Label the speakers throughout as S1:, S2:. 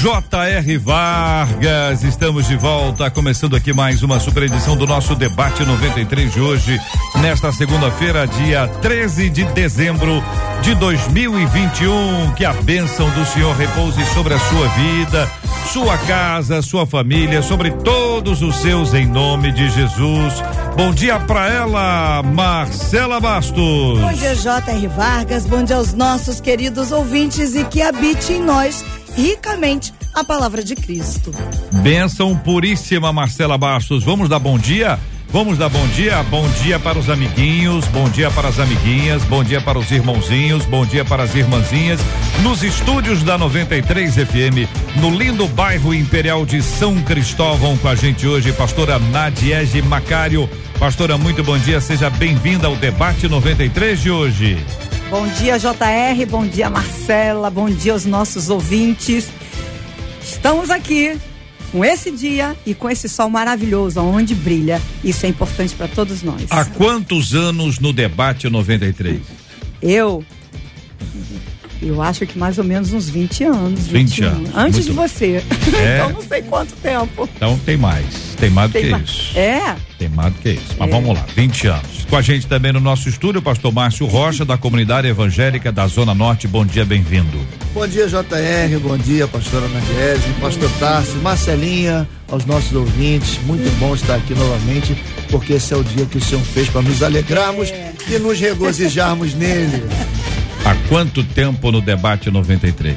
S1: J.R. Vargas, estamos de volta, começando aqui mais uma super edição do nosso debate 93 de hoje, nesta segunda-feira, dia 13 de dezembro de 2021. Que a bênção do Senhor repouse sobre a sua vida, sua casa, sua família, sobre todos os seus, em nome de Jesus. Bom dia para ela, Marcela Bastos.
S2: Bom dia, J.R. Vargas. Bom dia aos nossos queridos ouvintes e que habite em nós ricamente a palavra de Cristo.
S1: Bênção puríssima, Marcela Bastos. Vamos dar bom dia? Vamos dar bom dia? Bom dia para os amiguinhos, bom dia para as amiguinhas, bom dia para os irmãozinhos, bom dia para as irmãzinhas. Nos estúdios da 93 FM, no lindo bairro Imperial de São Cristóvão, com a gente hoje, pastora Nadiege Macário. Pastora, muito bom dia, seja bem-vinda ao debate 93 de hoje.
S2: Bom dia, JR. Bom dia, Marcela. Bom dia aos nossos ouvintes. Estamos aqui com esse dia e com esse sol maravilhoso, onde brilha. Isso é importante para todos nós.
S1: Há quantos anos no debate 93?
S2: Eu. Eu acho que mais ou menos uns 20 anos.
S1: 20 21. anos.
S2: Antes Muito de você. É. então não sei quanto tempo.
S1: Então tem mais. Tem mais do tem que mais. isso.
S2: É?
S1: Tem mais do que isso. Mas é. vamos lá, 20 anos. Com a gente também no nosso estúdio, o pastor Márcio Rocha, da comunidade evangélica da Zona Norte. Bom dia, bem-vindo.
S3: Bom dia, JR. Bom dia, pastora Nadiese, pastor Tarso, Marcelinha, aos nossos ouvintes. Muito bom estar aqui novamente, porque esse é o dia que o Senhor fez para nos alegrarmos é. e nos regozijarmos nele.
S1: Há quanto tempo no debate 93?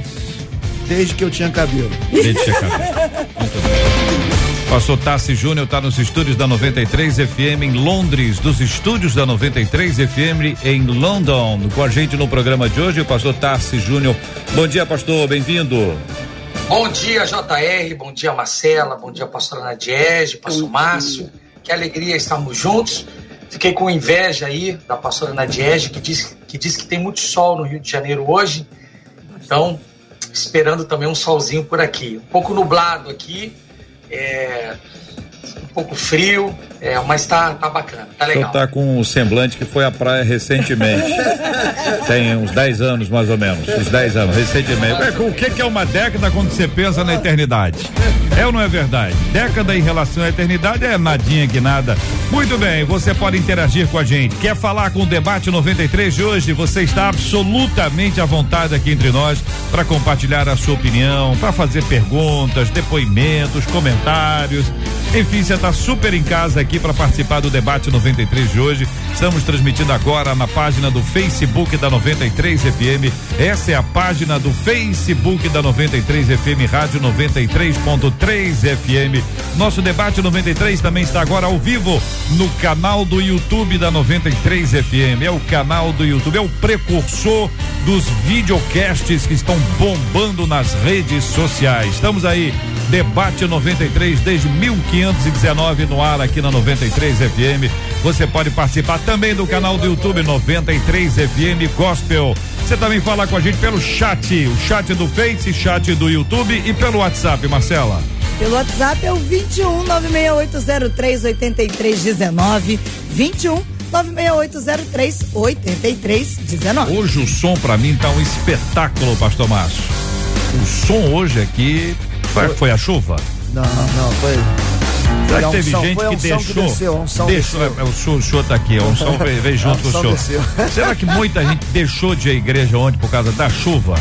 S3: Desde que eu tinha cabelo.
S1: Desde que tinha cabelo. Muito bem. Pastor Tassi Júnior está nos estúdios da 93 FM em Londres, dos estúdios da 93 FM em London. Com a gente no programa de hoje, o pastor Tassi Júnior. Bom dia, pastor, bem-vindo.
S4: Bom dia, JR, bom dia, Marcela, bom dia, pastora Nadiege, pastor Márcio. Que alegria estarmos juntos. Fiquei com inveja aí da pastora Nadiege, que diz, que diz que tem muito sol no Rio de Janeiro hoje. Então, esperando também um solzinho por aqui. Um pouco nublado aqui, é, pouco frio, é, mas tá, tá bacana, tá legal.
S1: Você tá com um semblante que foi à praia recentemente. Tem uns 10 anos, mais ou menos. Uns 10 anos, recentemente. É, o que, que é uma década quando você pensa na eternidade? É ou não é verdade? Década em relação à eternidade é nadinha que nada. Muito bem, você pode interagir com a gente. Quer falar com o debate 93 de hoje? Você está absolutamente à vontade aqui entre nós para compartilhar a sua opinião, para fazer perguntas, depoimentos, comentários. Enfim, você está super em casa aqui para participar do debate 93 de hoje. Estamos transmitindo agora na página do Facebook da 93 FM. Essa é a página do Facebook da 93 FM, Rádio 93.3 FM. Nosso debate 93 também está agora ao vivo no canal do YouTube da 93 FM. É o canal do YouTube, é o precursor dos videocasts que estão bombando nas redes sociais. Estamos aí Debate 93 desde 1519 no ar aqui na 93 FM. Você pode participar também do canal do YouTube 93 FM Gospel. Você também fala com a gente pelo chat, o chat do Face, chat do YouTube e pelo WhatsApp, Marcela.
S2: Pelo WhatsApp é o 21 96803 8319 21 96803 8319.
S1: Hoje o som para mim tá um espetáculo, pastor Márcio. O som hoje aqui foi, foi a chuva?
S3: Não, não, foi.
S1: Será que teve gente que deixou? Que deixou desceu. É, o senhor, o senhor tá aqui, o som veio, veio junto com o senhor. Desceu. Será que muita gente deixou de ir à igreja ontem por causa da chuva?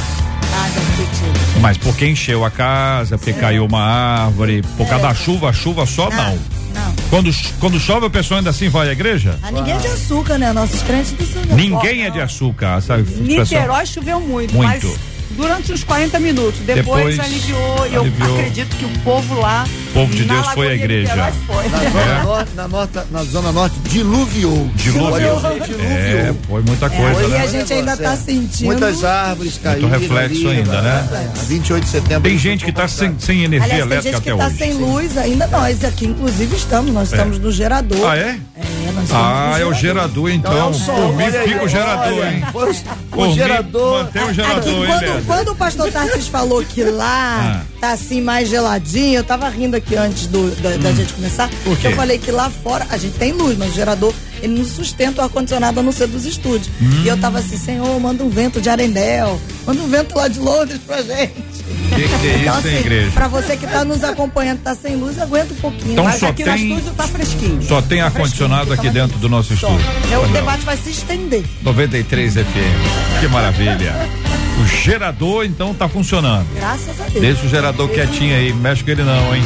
S1: Mas porque encheu a casa, porque caiu uma árvore, por causa é. da chuva, a chuva só não. não. Não. Quando, quando chove, a pessoa ainda assim vai à igreja?
S2: Ah, ninguém é de açúcar, né? Nossos crentes do
S1: Ninguém é de açúcar, sabe?
S2: Niterói choveu muito, muito. mas durante uns 40 minutos. Depois, Depois aliviou, e eu acredito que o povo lá
S1: povo de Deus
S2: Na
S1: foi à
S2: de
S1: igreja.
S2: Foi.
S3: Na zona, norte, na, norte, na zona norte, diluviou.
S1: Diluviou.
S3: Diluviou.
S1: É, foi muita
S2: É,
S1: coisa,
S2: e
S1: né?
S2: a gente ainda tá sentindo.
S3: Muitas árvores caíram.
S1: reflexo
S3: ali,
S1: ainda, né?
S3: é, 28 de setembro.
S1: Tem gente que tá sem, sem energia
S5: Aliás, tem
S1: elétrica
S5: gente que
S1: até
S5: tá
S1: hoje.
S5: sem luz, ainda nós aqui, inclusive, estamos. Nós estamos no gerador.
S1: Ah, é?
S5: É, nós estamos
S1: Ah, é o gerador então.
S3: Então, é o sol,
S1: Por mim
S3: olha aí,
S1: fica o gerador,
S3: olha,
S1: hein?
S3: foi o- gerador.
S1: Mantém o gerador, hein,
S5: quando, o pastor Tarsis falou que lá
S1: Ah.
S5: tá assim mais geladinho, eu tava rindo aqui antes do- da, da gente começar.
S1: Hum. Por quê?
S5: Eu falei que lá fora a gente tem luz, mas o gerador ele não sustenta o ar-condicionado a não ser dos estúdios.
S1: Hum.
S5: E eu tava assim, Senhor, manda um vento de Arendelle, manda um vento lá de Londres pra gente.
S1: Que que é
S5: Então,
S1: isso,
S5: assim,
S1: igreja?
S5: pra você que tá nos acompanhando, tá sem luz, aguenta um pouquinho.
S1: Então
S5: Mas
S1: só
S5: aqui
S1: tem-
S5: no estúdio tá fresquinho.
S1: Só tem ar-condicionado aqui dentro do nosso
S5: Só.
S1: estúdio.
S5: É, O debate vai se estender.
S1: 93 FM. Que maravilha. O gerador então tá funcionando.
S5: Graças a Deus.
S1: Deixa o gerador quietinho aí, mexe com ele não, hein?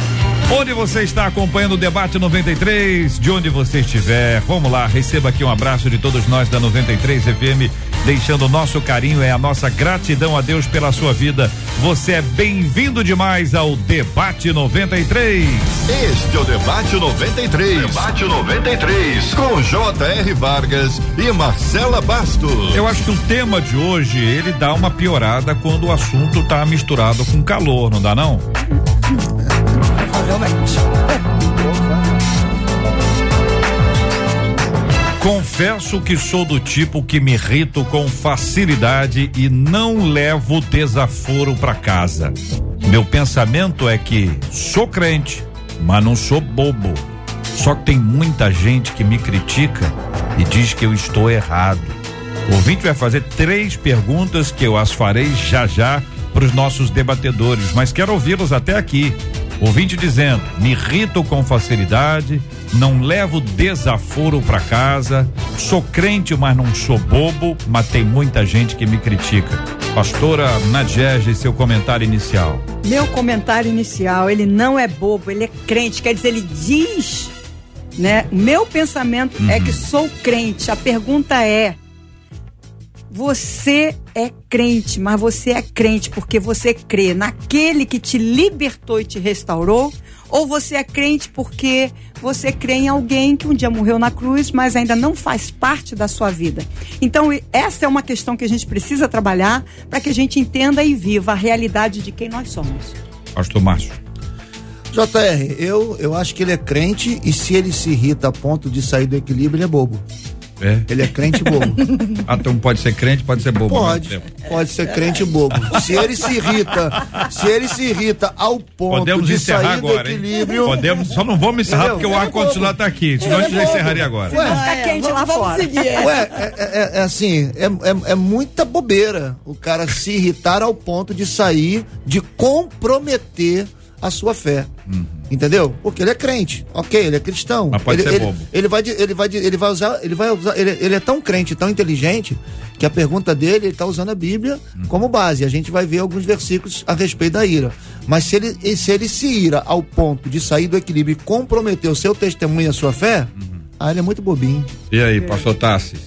S1: Onde você está acompanhando o debate 93, de onde você estiver, vamos lá, receba aqui um abraço de todos nós da 93 FM, deixando o nosso carinho, é a nossa gratidão a Deus pela sua vida. Você é bem-vindo demais ao Debate 93.
S6: Este é o Debate 93. Debate 93. Com J.R. Vargas e Marcela Bastos.
S1: Eu acho que o tema de hoje, ele dá uma piorada quando o assunto tá misturado com calor, não dá não? Confesso que sou do tipo que me irrito com facilidade e não levo desaforo para casa. Meu pensamento é que sou crente, mas não sou bobo. Só que tem muita gente que me critica e diz que eu estou errado. O ouvinte vai fazer três perguntas que eu as farei já já para os nossos debatedores, mas quero ouvi-los até aqui. Ouvinte dizendo: me irrito com facilidade, não levo desaforo para casa, sou crente, mas não sou bobo, mas tem muita gente que me critica. Pastora Nadiege, seu comentário inicial.
S2: Meu comentário inicial, ele não é bobo, ele é crente, quer dizer, ele diz, né? Meu pensamento é que sou crente. A pergunta é: você é crente, mas você é crente porque você crê naquele que te libertou e te restaurou? Ou você é crente porque você crê em alguém que um dia morreu na cruz, mas ainda não faz parte da sua vida? Então, essa é uma questão que a gente precisa trabalhar para que a gente entenda e viva a realidade de quem nós somos.
S1: Pastor Márcio.
S3: JR, eu, eu acho que ele é crente e se ele se irrita a ponto de sair do equilíbrio, ele é bobo.
S1: É?
S3: Ele é crente bobo.
S1: Ah, então pode ser crente, pode ser bobo.
S3: Pode, pode ser crente bobo. Se ele se irrita, se ele se irrita ao ponto
S1: Podemos
S3: de
S1: encerrar
S3: sair
S1: agora,
S3: do
S1: hein?
S3: equilíbrio.
S1: Podemos, só não vamos encerrar
S3: Entendeu?
S1: porque o ar-condicionado tá aqui, senão a gente já encerraria agora.
S3: Ué,
S2: Fica quente lá
S5: vamos
S2: fora.
S5: seguir. é.
S3: Ué, é, é- é assim, é, é- é muita bobeira o cara se irritar ao ponto de sair, de comprometer a sua fé. Entendeu? Porque ele é crente, ok, ele é cristão.
S1: Uhum. Mas pode
S3: ele,
S1: ser
S3: ele,
S1: bobo.
S3: Ele vai, ele vai, ele vai usar, ele vai usar, ele, ele é tão crente, tão inteligente, que a pergunta dele, ele está usando a Bíblia
S1: Uhum.
S3: como base. A gente vai ver alguns versículos a respeito da ira. Mas se ele, e se ele se ira ao ponto de sair do equilíbrio e comprometer o seu testemunho e a sua fé,
S1: Uhum.
S3: ah, ele é muito bobinho.
S1: E aí, pastor Tassis?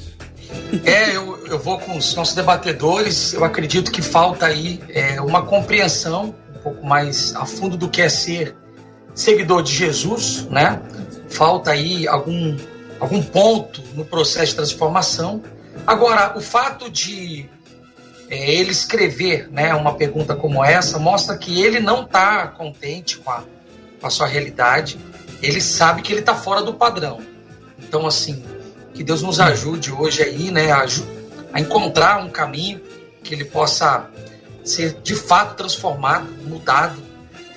S4: É, eu, eu vou com os nossos debatedores. Eu acredito que falta aí é, uma compreensão pouco mais a fundo do que é ser seguidor de Jesus, né? Falta aí algum, algum ponto no processo de transformação. Agora, o fato de é, ele escrever né, uma pergunta como essa mostra que ele não está contente com a, com a sua realidade. Ele sabe que ele está fora do padrão. Então, assim, que Deus nos ajude hoje aí, né, a, a encontrar um caminho que ele possa ser de fato transformado, mudado,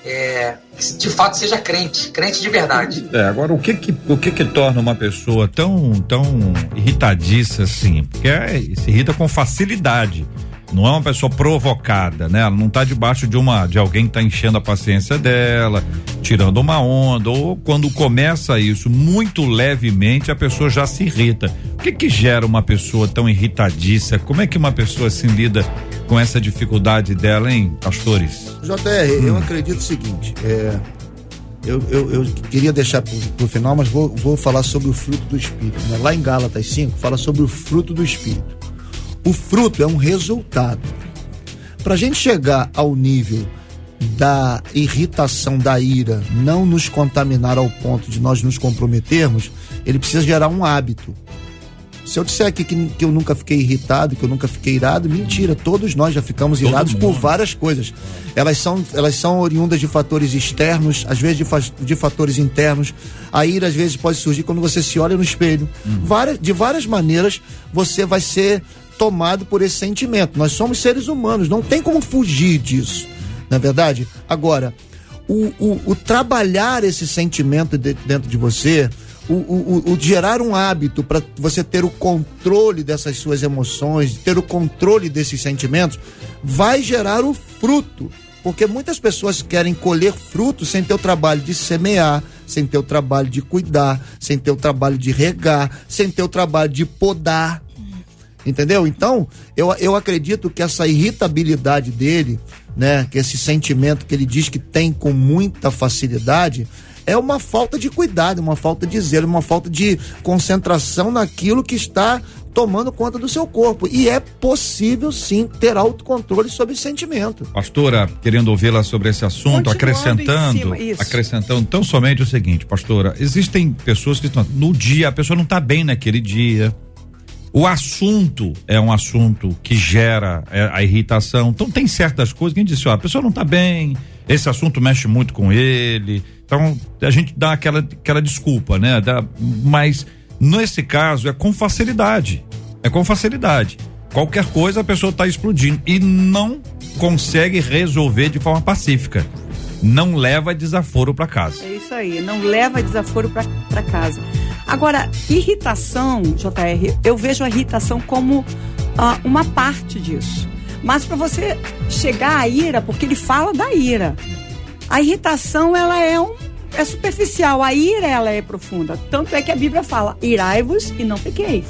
S4: é, que de fato seja crente, crente de verdade.
S1: É, agora o que que, o que que torna uma pessoa tão, tão irritadiça assim? Porque é, se irrita com facilidade. Não é uma pessoa provocada, né? Ela não tá debaixo de uma de alguém que tá enchendo a paciência dela, tirando uma onda, ou quando começa isso muito levemente, a pessoa já se irrita. O que que gera uma pessoa tão irritadiça? Como é que uma pessoa assim lida com essa dificuldade dela, hein, pastores?
S3: JR, eu acredito o seguinte, é, eu, eu, eu queria deixar pro, pro final, mas vou, vou falar sobre o fruto do Espírito. né? Lá em Gálatas 5, fala sobre o fruto do Espírito. O fruto é um resultado. Para a gente chegar ao nível da irritação, da ira, não nos contaminar ao ponto de nós nos comprometermos, ele precisa gerar um hábito. Se eu disser aqui que, que eu nunca fiquei irritado, que eu nunca fiquei irado, mentira. Todos nós já ficamos
S1: Todo
S3: irados por
S1: mundo.
S3: várias coisas. Elas são, elas são oriundas de fatores externos, às vezes de, fa- de fatores internos. A ira às vezes pode surgir quando você se olha no espelho. Várias, de várias maneiras você vai ser tomado por esse sentimento. Nós somos seres humanos, não tem como fugir disso. Na é verdade? Agora, o, o, o trabalhar esse sentimento de- dentro de você, o, o, gerar um hábito para você ter o controle dessas suas emoções, ter o controle desses sentimentos, vai gerar o fruto. Porque muitas pessoas querem colher frutos sem ter o trabalho de semear, sem ter o trabalho de cuidar, sem ter o trabalho de regar, sem ter o trabalho de podar. Entendeu? Então, eu, eu acredito que essa irritabilidade dele, né, que esse sentimento que ele diz que tem com muita facilidade, é uma falta de cuidado, uma falta de zelo, uma falta de concentração naquilo que está tomando conta do seu corpo. E é possível sim ter autocontrole sobre sentimento.
S1: Pastora, querendo ouvi-la sobre esse assunto, acrescentando,
S2: cima,
S1: acrescentando tão somente o seguinte, pastora, existem pessoas que estão no dia, a pessoa não está bem naquele dia. O assunto é um assunto que gera é, a irritação. Então tem certas coisas que a gente diz, ó, a pessoa não está bem, esse assunto mexe muito com ele. Então a gente dá aquela, aquela desculpa, né? Dá- mas nesse caso é com facilidade. É com facilidade. Qualquer coisa a pessoa está explodindo e não consegue resolver de forma pacífica. Não leva desaforo para casa.
S2: É isso aí, não leva desaforo para casa. Agora, irritação, JR, eu vejo a irritação como ah, uma parte disso. Mas para você chegar à ira, porque ele fala da ira, a irritação ela é um é superficial, a ira ela é profunda. Tanto é que a Bíblia fala: irai-vos e não pequeis.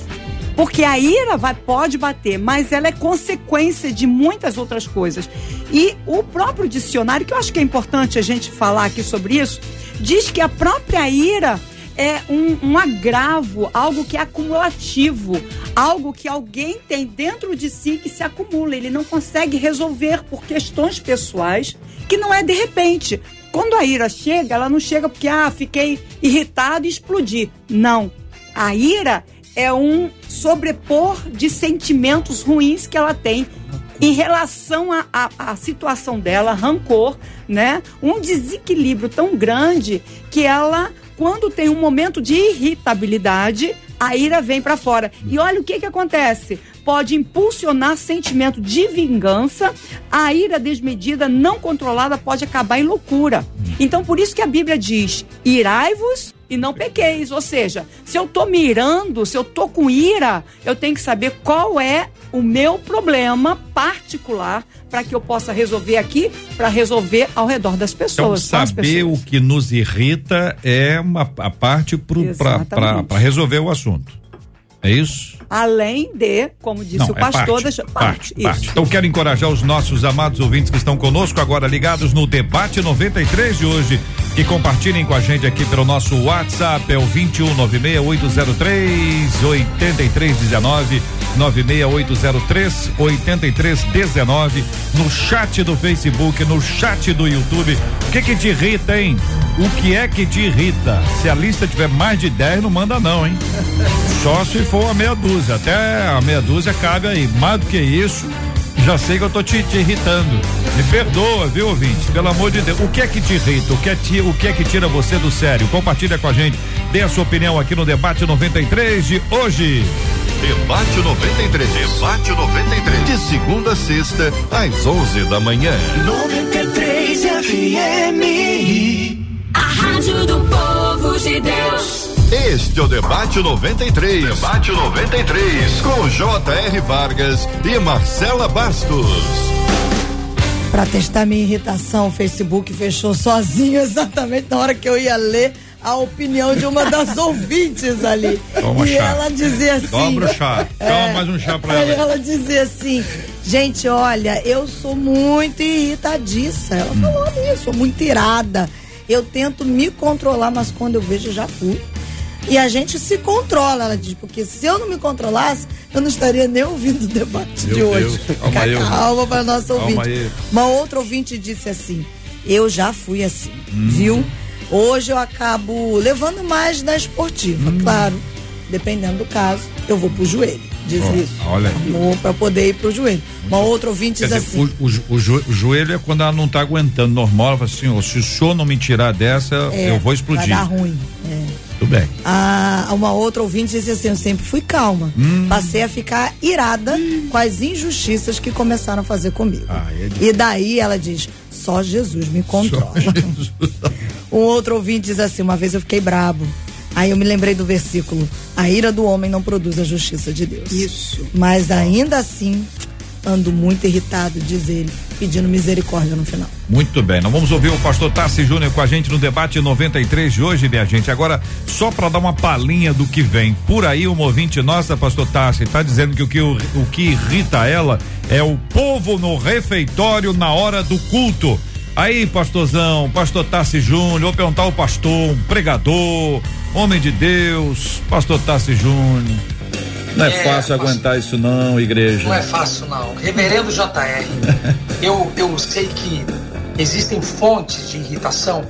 S2: Porque a ira vai, pode bater, mas ela é consequência de muitas outras coisas. E o próprio dicionário, que eu acho que é importante a gente falar aqui sobre isso, diz que a própria ira é um, um agravo, algo que é acumulativo, algo que alguém tem dentro de si que se acumula. Ele não consegue resolver por questões pessoais, que não é de repente. Quando a ira chega, ela não chega porque, ah, fiquei irritado e explodi. Não. A ira é um sobrepor de sentimentos ruins que ela tem em relação à situação dela, rancor, né? Um desequilíbrio tão grande que ela, quando tem um momento de irritabilidade, a ira vem pra fora. E olha o que que acontece. Pode impulsionar sentimento de vingança. A ira desmedida, não controlada, pode acabar em loucura. Então, por isso que a Bíblia diz: irai-vos e não pequeis. Ou seja, se eu tô me irando, se eu tô com ira, eu tenho que saber qual é o meu problema particular para que eu possa resolver aqui, para resolver ao redor das
S1: Então,
S2: pessoas. as
S1: saber
S2: pessoas.
S1: o que nos irrita é uma a parte para resolver o assunto. É isso?
S2: Além de, como disse
S1: Não,
S2: o
S1: é
S2: pastor,
S1: parte,
S2: deixa,
S1: parte,
S2: isso.
S1: parte. Então quero encorajar os nossos amados ouvintes que estão conosco agora ligados no debate 93 de hoje, que compartilhem com a gente aqui pelo nosso WhatsApp, é o 2196803 8319 96803 8319 no chat do Facebook, no chat do YouTube. O que que te irrita, hein? O que é que te irrita? Se a lista tiver mais de 10, não manda não, hein? Só se for a meia dúzia. Até a meia dúzia cabe aí. Mais do que isso, já sei que eu tô te, te irritando. Me perdoa, viu, ouvinte? Pelo amor de Deus. O que é que te irrita? O que é, ti- o que, é que tira você do sério? Compartilha com a gente. Dê a sua opinião aqui no Debate 93 de hoje.
S6: Debate 93. Debate 93. De segunda a sexta, às 11 da manhã.
S7: 93 FM.
S8: A Rádio do Povo de Deus.
S6: Este é o Debate 93. Debate 93. Com J.R. Vargas e Marcela Bastos.
S5: Pra testar minha irritação, o Facebook fechou sozinho exatamente na hora que eu ia ler a opinião de uma das ouvintes ali.
S1: Toma
S5: e
S1: chá.
S5: ela dizia assim.
S1: Dobra o chá. Toma mais um chá pra ela.
S5: ela dizia assim, gente, olha, eu sou muito irritadiça. Ela falou isso, sou muito irada. Eu tento me controlar, mas quando eu vejo, já fui. E a gente se controla, ela diz, porque se eu não me controlasse, eu não estaria nem ouvindo o debate
S1: Meu
S5: de hoje.
S1: Deus, calma
S5: Fica
S1: aí,
S5: calma para nossa
S1: Calma
S5: ouvinte.
S1: aí.
S5: Uma outra ouvinte disse assim: Eu já fui assim, viu? Hoje eu acabo levando mais da esportiva, claro. Dependendo do caso, eu vou pro joelho. Diz
S1: Ó,
S5: isso.
S1: olha aí.
S5: Pra poder ir pro joelho. Uma outra ouvinte diz
S1: dizer,
S5: assim.
S1: o, o- o jo- o joelho é quando ela não tá aguentando normal, ela fala assim, ó, se o senhor não me tirar dessa,
S5: é,
S1: eu vou explodir.
S5: Vai dar ruim. É.
S1: Tudo bem.
S5: Ah, uma outra ouvinte disse assim: Eu sempre fui calma.
S1: Hum.
S5: Passei a ficar irada com as injustiças que começaram a fazer comigo.
S1: Ah, é
S5: e daí ela diz: Só Jesus me controla. um outro ouvinte diz assim: Uma vez eu fiquei brabo. Aí eu me lembrei do versículo: A ira do homem não produz a justiça de Deus.
S2: Isso.
S5: Mas ainda assim, ando muito irritado, diz ele, pedindo misericórdia no final.
S1: Muito bem, nós vamos ouvir o pastor Tassi Júnior com a gente no debate 93 de hoje, minha gente. Agora, só para dar uma palhinha do que vem. Por aí, uma ouvinte nossa, pastor Tassi, tá dizendo que o que, o que irrita ela é o povo no refeitório na hora do culto. Aí, pastorzão, pastor Tassi Júnior, vou perguntar ao pastor, um pregador, homem de Deus, pastor Tassi Júnior. Não é,
S4: É,
S1: fácil aguentar isso não, igreja.
S4: Não é fácil, não. Reverendo JR, eu, eu sei que existem fontes de irritação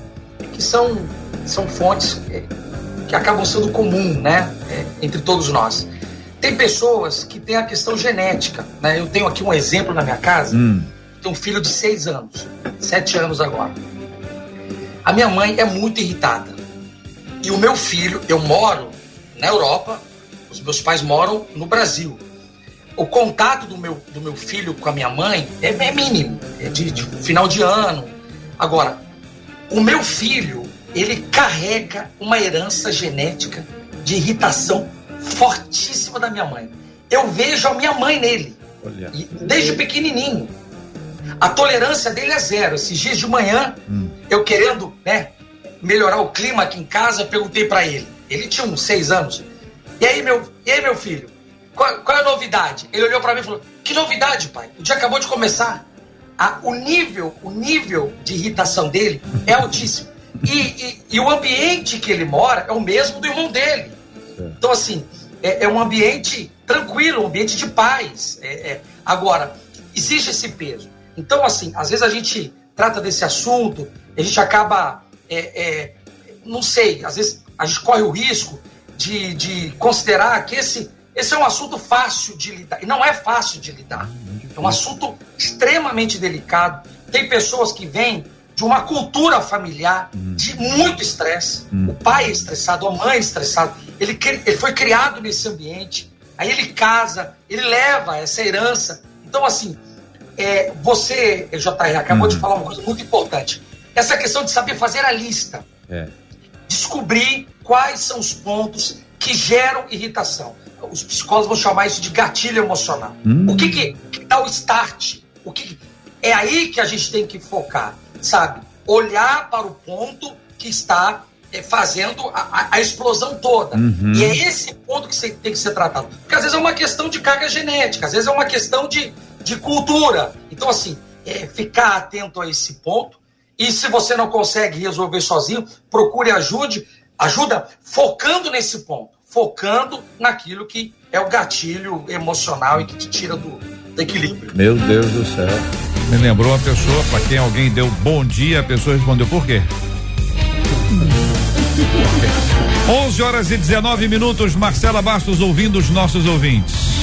S4: que são, são fontes que acabam sendo comum, né? é, entre todos nós. Tem pessoas que têm a questão genética, né? Eu tenho aqui um exemplo na minha casa.
S1: Hum.
S4: Tenho um filho de seis anos, sete anos agora. A minha mãe é muito irritada. E o meu filho, eu moro na Europa, os meus pais moram no Brasil. O contato do meu, do meu filho com a minha mãe é, é mínimo, é de, de final de ano. Agora, o meu filho, ele carrega uma herança genética de irritação fortíssima da minha mãe. Eu vejo a minha mãe nele,
S1: Olha.
S4: desde pequenininho. A tolerância dele é zero. Esses dias de manhã, eu querendo, né, melhorar o clima aqui em casa, perguntei pra ele. Ele tinha uns seis anos. E aí, meu, e aí, meu filho? Qual, qual é a novidade? Ele olhou pra mim e falou: Que novidade, pai? O dia acabou de começar. Ah, o nível, o nível de irritação dele é altíssimo. E, e- e o ambiente que ele mora é o mesmo do irmão dele. Então, assim, é, é um ambiente tranquilo, um ambiente de paz. É- é. Agora, existe esse peso. Então, assim, às vezes a gente trata desse assunto, a gente acaba, é, é, não sei, às vezes a gente corre o risco de, de considerar que esse, esse é um assunto fácil de lidar. E não é fácil de lidar. É um assunto extremamente delicado. Tem pessoas que vêm de uma cultura familiar de muito estresse. O pai é estressado, a mãe é estressada. Ele, ele foi criado nesse ambiente. Aí ele casa, ele leva essa herança. Então, assim, é, você, JR, acabou de falar uma coisa muito importante. Essa questão de saber fazer a lista
S1: É.
S4: descobrir quais são os pontos que geram irritação. Os psicólogos vão chamar isso de gatilho emocional. O que que, que dá o start? O que é aí que a gente tem que focar, sabe? Olhar para o ponto que está é, fazendo a, a- explosão toda. E é esse ponto que tem que ser tratado. Porque às vezes é uma questão de carga genética, às vezes é uma questão de, de cultura. Então, assim, é, ficar atento a esse ponto. E se você não consegue resolver sozinho, procure ajude, ajuda focando nesse ponto, focando naquilo que é o gatilho emocional e que te tira do, do equilíbrio.
S1: Meu Deus do céu. Me lembrou uma pessoa para quem alguém deu bom dia, a pessoa respondeu por quê? 11 horas e 19 minutos, Marcela Bastos ouvindo os nossos ouvintes.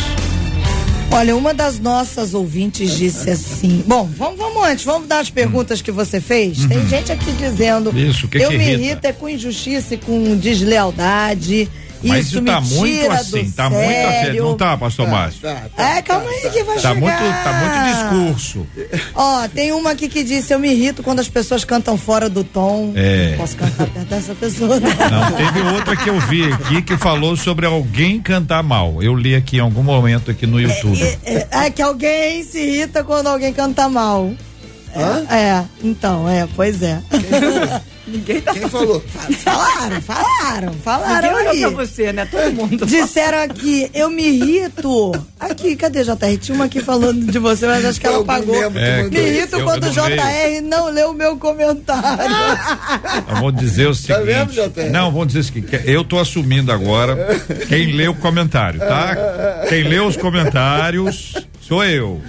S5: Olha, uma das nossas ouvintes disse assim. Bom, vamos, vamos antes, vamos dar as perguntas que você fez. Tem gente aqui dizendo.
S1: Uhum. Isso, que
S5: Eu
S1: que
S5: me
S1: irrita?
S5: irrito é com injustiça e com deslealdade.
S1: Mas
S5: isso
S1: isso tá
S5: me
S1: muito
S5: tira
S1: assim, tá muito assim,
S5: sério.
S1: não tá, pastor Márcio?
S3: Tá, tá,
S5: É, calma aí que vai
S1: Tá
S5: chegar.
S1: muito, tá muito discurso.
S5: Ó, tem uma aqui que disse: Eu me irrito quando as pessoas cantam fora do tom.
S1: É.
S5: Não posso cantar perto dessa pessoa.
S1: Não, teve outra que eu vi aqui que falou sobre alguém cantar mal. Eu li aqui em algum momento aqui no YouTube.
S5: É, é que alguém se irrita quando alguém canta mal. É, é, então, é, pois é.
S2: Ninguém tá
S3: Quem falou?
S5: Falaram, falaram, falaram
S2: Ninguém olhou
S5: aí.
S2: pra você, né? Todo mundo.
S5: Disseram aqui, eu me irrito. Aqui, cadê JR? Tinha uma aqui falando de você, mas acho que ela apagou.
S1: É,
S5: Me irrito
S1: Eu-
S5: quando o
S1: não
S5: JR não leu o meu comentário.
S1: Eu vou dizer o seguinte.
S3: vendo, JR?
S1: não, vou dizer o seguinte. que Eu tô assumindo agora quem lê o comentário, tá? Quem lê os comentários sou eu.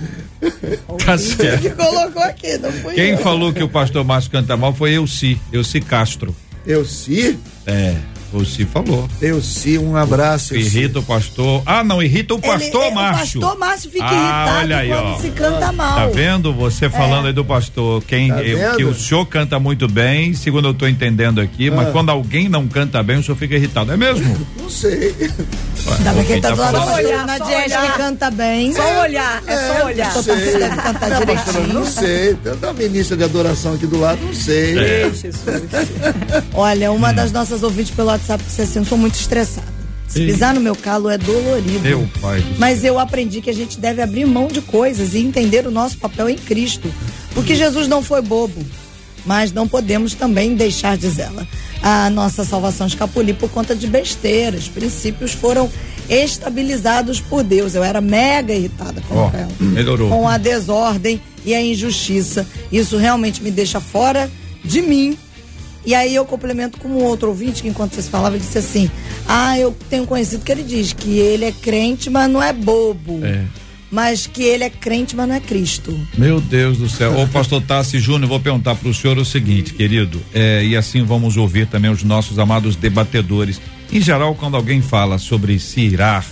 S1: Tá
S5: Que
S1: certo.
S5: colocou aqui, não fui
S1: Quem
S5: eu.
S1: falou que o pastor Márcio canta mal foi Elci, Elci Castro.
S3: Eu sim,
S1: É, Elci falou.
S3: eu sim, um abraço.
S1: Irrita o pastor. Ah, não, irrita o
S5: Ele-
S1: pastor
S5: ele-
S1: Márcio.
S5: O pastor Márcio fica
S1: Ah,
S5: irritado
S1: olha aí,
S5: quando
S1: ó.
S5: se canta mal.
S1: Tá vendo você falando aí do pastor? Quem
S3: Tá
S1: eu- que o senhor canta muito bem, segundo eu tô entendendo aqui, mas quando alguém não canta bem, o senhor fica irritado. É mesmo?
S3: Não sei.
S5: Ainda bem que ele tá
S1: Quem
S5: do lado da
S1: falando?
S5: pastora
S2: olhar.
S5: que canta bem.
S2: Só olhar, é só olhar.
S5: Pastor Tarcísio deve cantar
S3: Não,
S5: direitinho.
S3: não sei. Tem a ministra de adoração aqui do lado, não sei.
S1: É.
S2: Jesus.
S5: Olha,
S1: Hum.
S5: uma das nossas ouvintes pelo WhatsApp disse assim: eu sou muito estressada. Se pisar no meu calo é dolorido.
S1: Meu pai
S5: Mas eu aprendi que a gente deve abrir mão de coisas e entender o nosso papel em Cristo. Porque Jesus não foi bobo. Mas não podemos também deixar de zela. A nossa salvação escapulir por conta de besteiras. Princípios foram estabilizados por Deus. Eu era mega irritada com
S1: Ó,
S5: Rafael.
S1: melhorou.
S5: Com a desordem e a injustiça. Isso realmente me deixa fora de mim. E aí eu complemento com um outro ouvinte que enquanto vocês falavam, disse assim: Ah, eu tenho conhecido que ele diz que ele é crente, mas não é bobo.
S1: É.
S5: Mas que ele é crente, mas não é Cristo.
S1: Meu Deus do céu. Ô, pastor Tassi Júnior, vou perguntar para o senhor o seguinte, querido, é, e assim vamos ouvir também os nossos amados debatedores. Em geral, quando alguém fala sobre se irar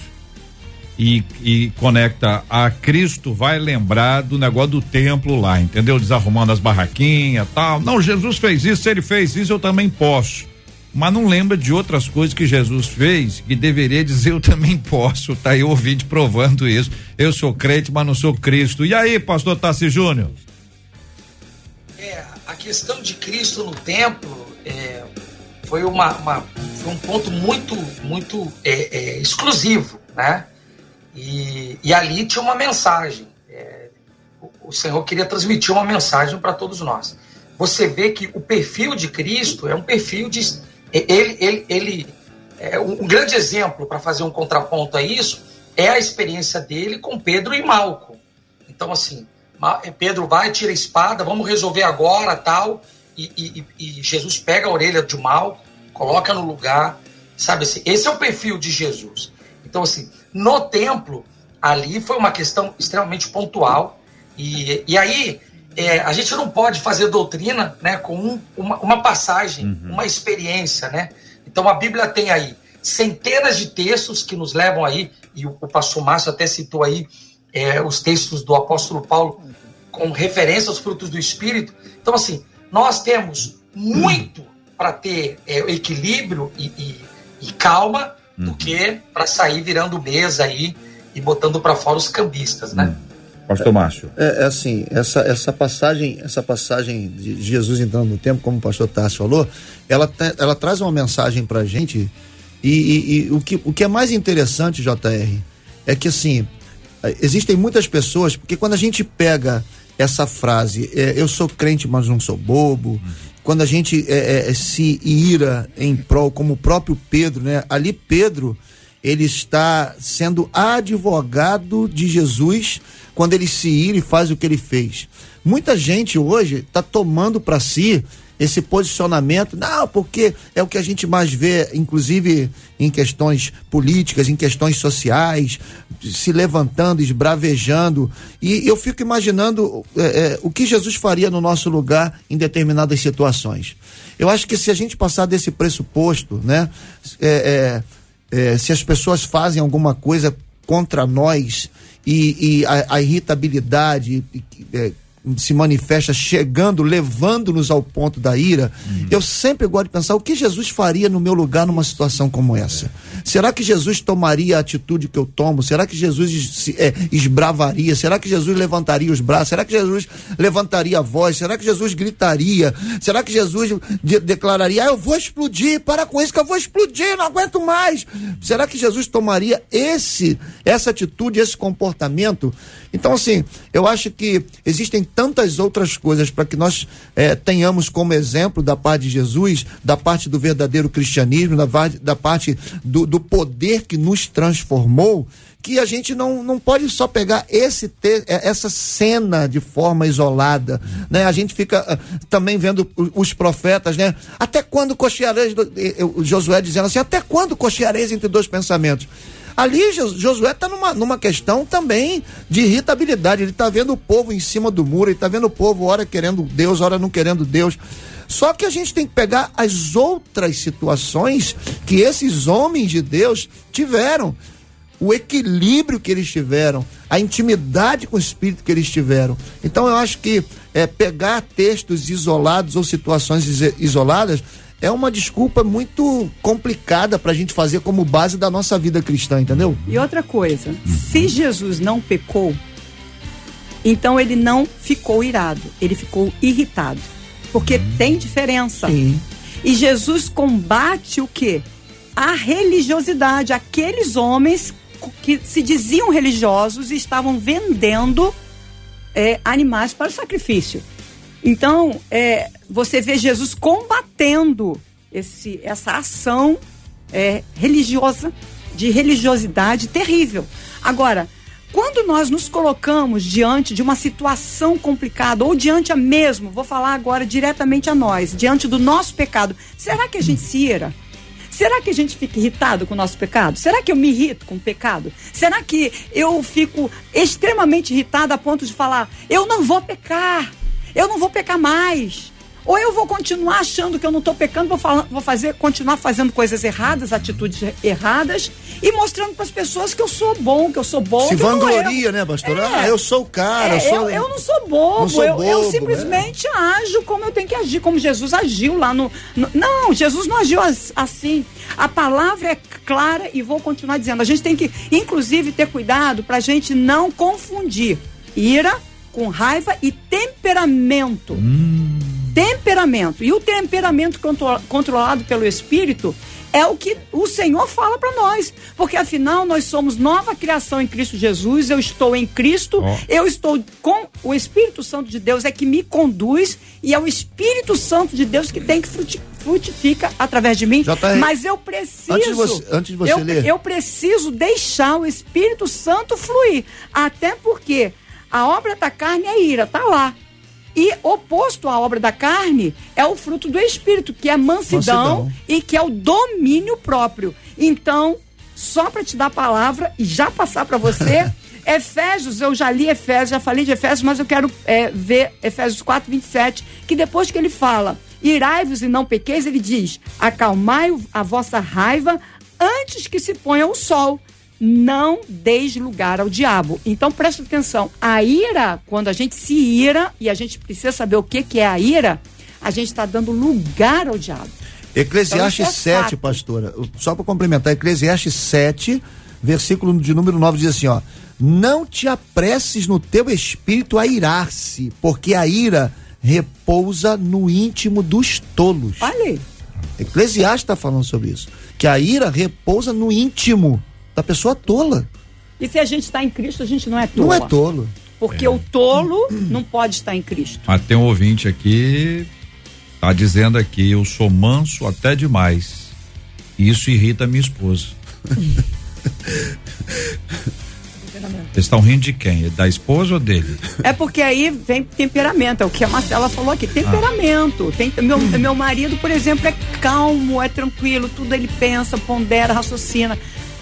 S1: e, e conecta a Cristo, vai lembrar do negócio do templo lá, entendeu? Desarrumando as barraquinhas tal. Não, Jesus fez isso, se ele fez isso, eu também posso. Mas não lembra de outras coisas que Jesus fez que deveria dizer eu também posso. Tá aí o ouvinte provando isso. Eu sou crente, mas não sou Cristo. E aí, pastor Tassi Júnior?
S4: É, a questão de Cristo no templo é, foi, uma, uma- foi um ponto muito, muito é, é, exclusivo, né? E, e ali tinha uma mensagem. É, o, Senhor queria transmitir uma mensagem para todos nós. Você vê que o perfil de Cristo é um perfil de. Ele, ele, ele é um, grande exemplo para fazer um contraponto a isso é a experiência dele com Pedro e Malco. Então, assim, Ma- Pedro vai, tira a espada, vamos resolver agora, tal. E, e- e Jesus pega a orelha de mal, coloca no lugar, sabe assim? Esse é o perfil de Jesus. Então, assim, no templo, ali foi uma questão extremamente pontual. E, e aí, é, a gente não pode fazer doutrina né, com um- uma, uma passagem, uma experiência, né? Então, a Bíblia tem aí centenas de textos que nos levam aí, e o, o pastor Márcio até citou aí é, os textos do apóstolo Paulo com referência aos frutos do Espírito. Então, assim, nós temos muito para ter é, equilíbrio e, e- e calma do que para sair virando mesa aí e botando para fora os cambistas, né?
S1: Pastor Márcio.
S3: É, é assim, essa, essa passagem, essa passagem de Jesus entrando no tempo, como o pastor Tarso falou, ela, te- ela traz uma mensagem pra gente e, e- e o, que, o que é mais interessante, JR, é que assim, existem muitas pessoas, porque quando a gente pega essa frase, eh, eu sou crente, mas não sou bobo, quando a gente eh, eh, se ira em prol, como o próprio Pedro, né? Ali Pedro, ele está sendo advogado de Jesus quando ele se ira e faz o que ele fez. Muita gente hoje está tomando para si esse posicionamento, não, porque é o que a gente mais vê, inclusive em questões políticas, em questões sociais, se levantando, esbravejando. E eu fico imaginando é, é, o que Jesus faria no nosso lugar em determinadas situações. Eu acho que se a gente passar desse pressuposto, né, é, é, é, se as pessoas fazem alguma coisa contra nós e, e a, a irritabilidade é, se manifesta chegando, levando-nos ao ponto da ira, eu sempre gosto de pensar o que Jesus faria no meu lugar numa situação como essa. Será que Jesus tomaria a atitude que eu tomo? Será que Jesus é, esbravaria? Será que Jesus levantaria os braços? Será que Jesus levantaria a voz? Será que Jesus gritaria? Será que Jesus de- declararia: ah, eu vou explodir, para com isso que eu vou explodir, não aguento mais? Será que Jesus tomaria esse essa atitude, esse comportamento? Então, assim, eu acho que existem tantas outras coisas para que nós eh, tenhamos como exemplo da parte de Jesus, da parte do verdadeiro cristianismo, da, da parte do, do poder que nos transformou, que a gente não, não pode só pegar esse te- eh, essa cena de forma isolada, né? A gente fica ah, também vendo os profetas, né? Até quando cocheareis, eh, eh, Josué dizendo assim, até quando cocheareis entre dois pensamentos? Ali Jo- Josué está numa, numa questão também de irritabilidade. Ele está vendo o povo em cima do muro, ele está vendo o povo, hora querendo Deus, hora não querendo Deus. Só que a gente tem que pegar as outras situações que esses homens de Deus tiveram o equilíbrio que eles tiveram, a intimidade com o Espírito que eles tiveram. Então eu acho que é, pegar textos isolados ou situações is- isoladas é uma desculpa muito complicada para a gente fazer como base da nossa vida cristã, entendeu?
S2: E outra coisa, se Jesus não pecou, então ele não ficou irado, ele ficou irritado. Porque tem diferença.
S3: Sim.
S2: E Jesus combate o quê? A religiosidade. Aqueles homens que se diziam religiosos e estavam vendendo é, animais para o sacrifício. Então, é, você vê Jesus combatendo esse, essa ação é, religiosa, de religiosidade terrível. Agora, quando nós nos colocamos diante de uma situação complicada, ou diante a mesmo, vou falar agora diretamente a nós, diante do nosso pecado, será que a gente se ira? Será que a gente fica irritado com o nosso pecado? Será que eu me irrito com o pecado? Será que eu fico extremamente irritado a ponto de falar, eu não vou pecar, eu não vou pecar mais? Ou eu vou continuar achando que eu não estou pecando, vou, fala- vou fazer, continuar fazendo coisas erradas, atitudes erradas, e mostrando para as pessoas que eu sou bom, que eu sou bom.
S3: Se vangloria, né, pastor?
S2: É.
S3: Ah, eu sou o cara,
S2: É,
S3: eu sou.
S2: eu, eu não sou bobo,
S3: Não sou
S2: eu, eu
S3: bobo,
S2: simplesmente ajo como eu tenho que agir, como Jesus agiu lá no. no- não, Jesus não agiu as- assim. A palavra é clara e vou continuar dizendo. A gente tem que, inclusive, ter cuidado para a gente não confundir ira com raiva e temperamento. Temperamento. E o temperamento contro- controlado pelo Espírito é o que o Senhor fala para nós. Porque afinal nós somos nova criação em Cristo Jesus. Eu estou em Cristo.
S1: Ó.
S2: Eu estou com o Espírito Santo de Deus é que me conduz e é o Espírito Santo de Deus que tem que fruti- frutifica através de mim.
S3: JR,
S2: Mas eu preciso.
S3: antes de você- antes de você
S2: eu,
S3: ler.
S2: eu preciso deixar o Espírito Santo fluir. Até porque a obra da carne é ira, tá lá. E oposto à obra da carne é o fruto do Espírito, que é mansidão,
S3: Mansidão.
S2: e que é o domínio próprio. Então, só para te dar a palavra e já passar para você, Efésios, eu já li Efésios, já falei de Efésios, mas eu quero é, ver Efésios 4, 27, que depois que ele fala, irai-vos e não pequeis, ele diz, acalmai a vossa raiva antes que se ponha o sol. Não deis lugar ao diabo. Então presta atenção. A ira, quando a gente se ira, e a gente precisa saber o que, que é a ira, a gente está dando lugar ao diabo.
S3: Eclesiastes
S2: Então, é
S3: 7,
S2: fato.
S3: pastora. Só para complementar, Eclesiastes 7, versículo de número 9 diz assim, ó: Não te apresses no teu espírito a irar-se, porque a ira repousa no íntimo dos tolos.
S2: Olha aí.
S3: Eclesiastes está falando sobre isso, que a ira repousa no íntimo da pessoa tola.
S2: E se a gente está em Cristo, a gente não é tolo.
S3: Não é tolo.
S2: Porque o tolo não pode estar em Cristo.
S1: Mas tem um ouvinte aqui, tá dizendo aqui, eu sou manso até demais. E isso irrita minha esposa. Eles estão rindo de quem? Da esposa ou dele?
S2: É porque aí vem temperamento, é o que a Marcela falou aqui, temperamento. Tem, meu, meu marido, por exemplo, é calmo, é tranquilo, tudo ele pensa, pondera, raciocina.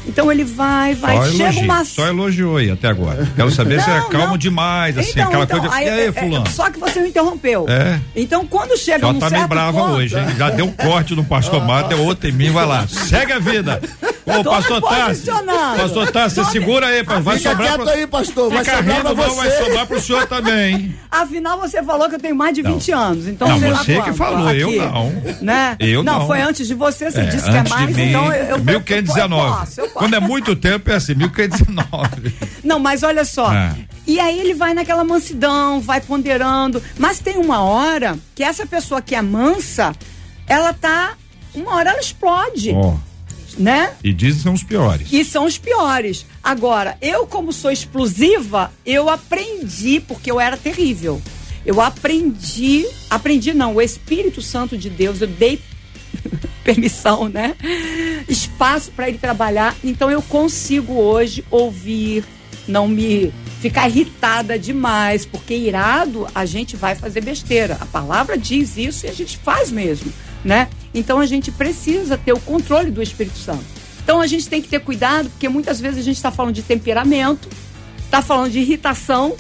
S2: Então ele vai, vai,
S1: só,
S2: chega
S1: elogio,
S2: uma
S1: só elogiou aí até agora. Quero saber se é
S2: Não,
S1: calmo
S2: não.
S1: demais, assim,
S2: Então,
S1: aquela
S2: então,
S1: coisa
S2: aí,
S1: e aí,
S2: é- é-
S1: fulano?
S2: Só que você me interrompeu.
S1: É.
S2: Então, quando chega num
S1: tá meio
S2: certo
S1: brava
S2: ponto,
S1: hoje, hein? Já deu um corte no pastor Mato, deu outro em mim, vai lá. Segue a vida. Ô, pastor Tassi. Pastor Tassi, você
S2: Tô me-
S1: segura aí, vai
S3: Fica
S1: sobrar pro...
S3: aí, pastor. Vai sobrar
S1: rindo,
S3: pra
S1: não, vai
S3: você.
S1: sobrar pro senhor também, hein?
S2: Afinal, você falou que eu tenho mais de 20 anos. Então,
S1: Não,
S2: sei lá
S1: você que
S2: quanto,
S1: falou, eu não.
S2: Né?
S1: Eu não.
S2: foi antes de você, você
S1: É,
S2: disse que é
S1: antes
S2: mais,
S1: de mim,
S2: então eu, eu,
S1: 1519.
S2: eu posso, eu.
S1: Quando é muito tempo, é assim, 1519.
S2: Não, mas olha só.
S1: É.
S2: E aí ele vai naquela mansidão, vai ponderando. Mas tem uma hora que essa pessoa que é mansa, ela tá. Uma hora ela explode,
S1: Ó,
S2: né?
S1: e dizem que são os piores.
S2: E são os piores. Agora, eu, como sou explosiva, eu aprendi, porque eu era terrível. Eu aprendi, aprendi não, o Espírito Santo de Deus, eu dei permissão, né? Espaço para ele trabalhar. Então eu consigo hoje ouvir, não me ficar irritada demais, porque irado a gente vai fazer besteira. A palavra diz isso e a gente faz mesmo, né? Então a gente precisa ter o controle do Espírito Santo. Então a gente tem que ter cuidado, porque muitas vezes a gente está falando de temperamento, está falando de irritação,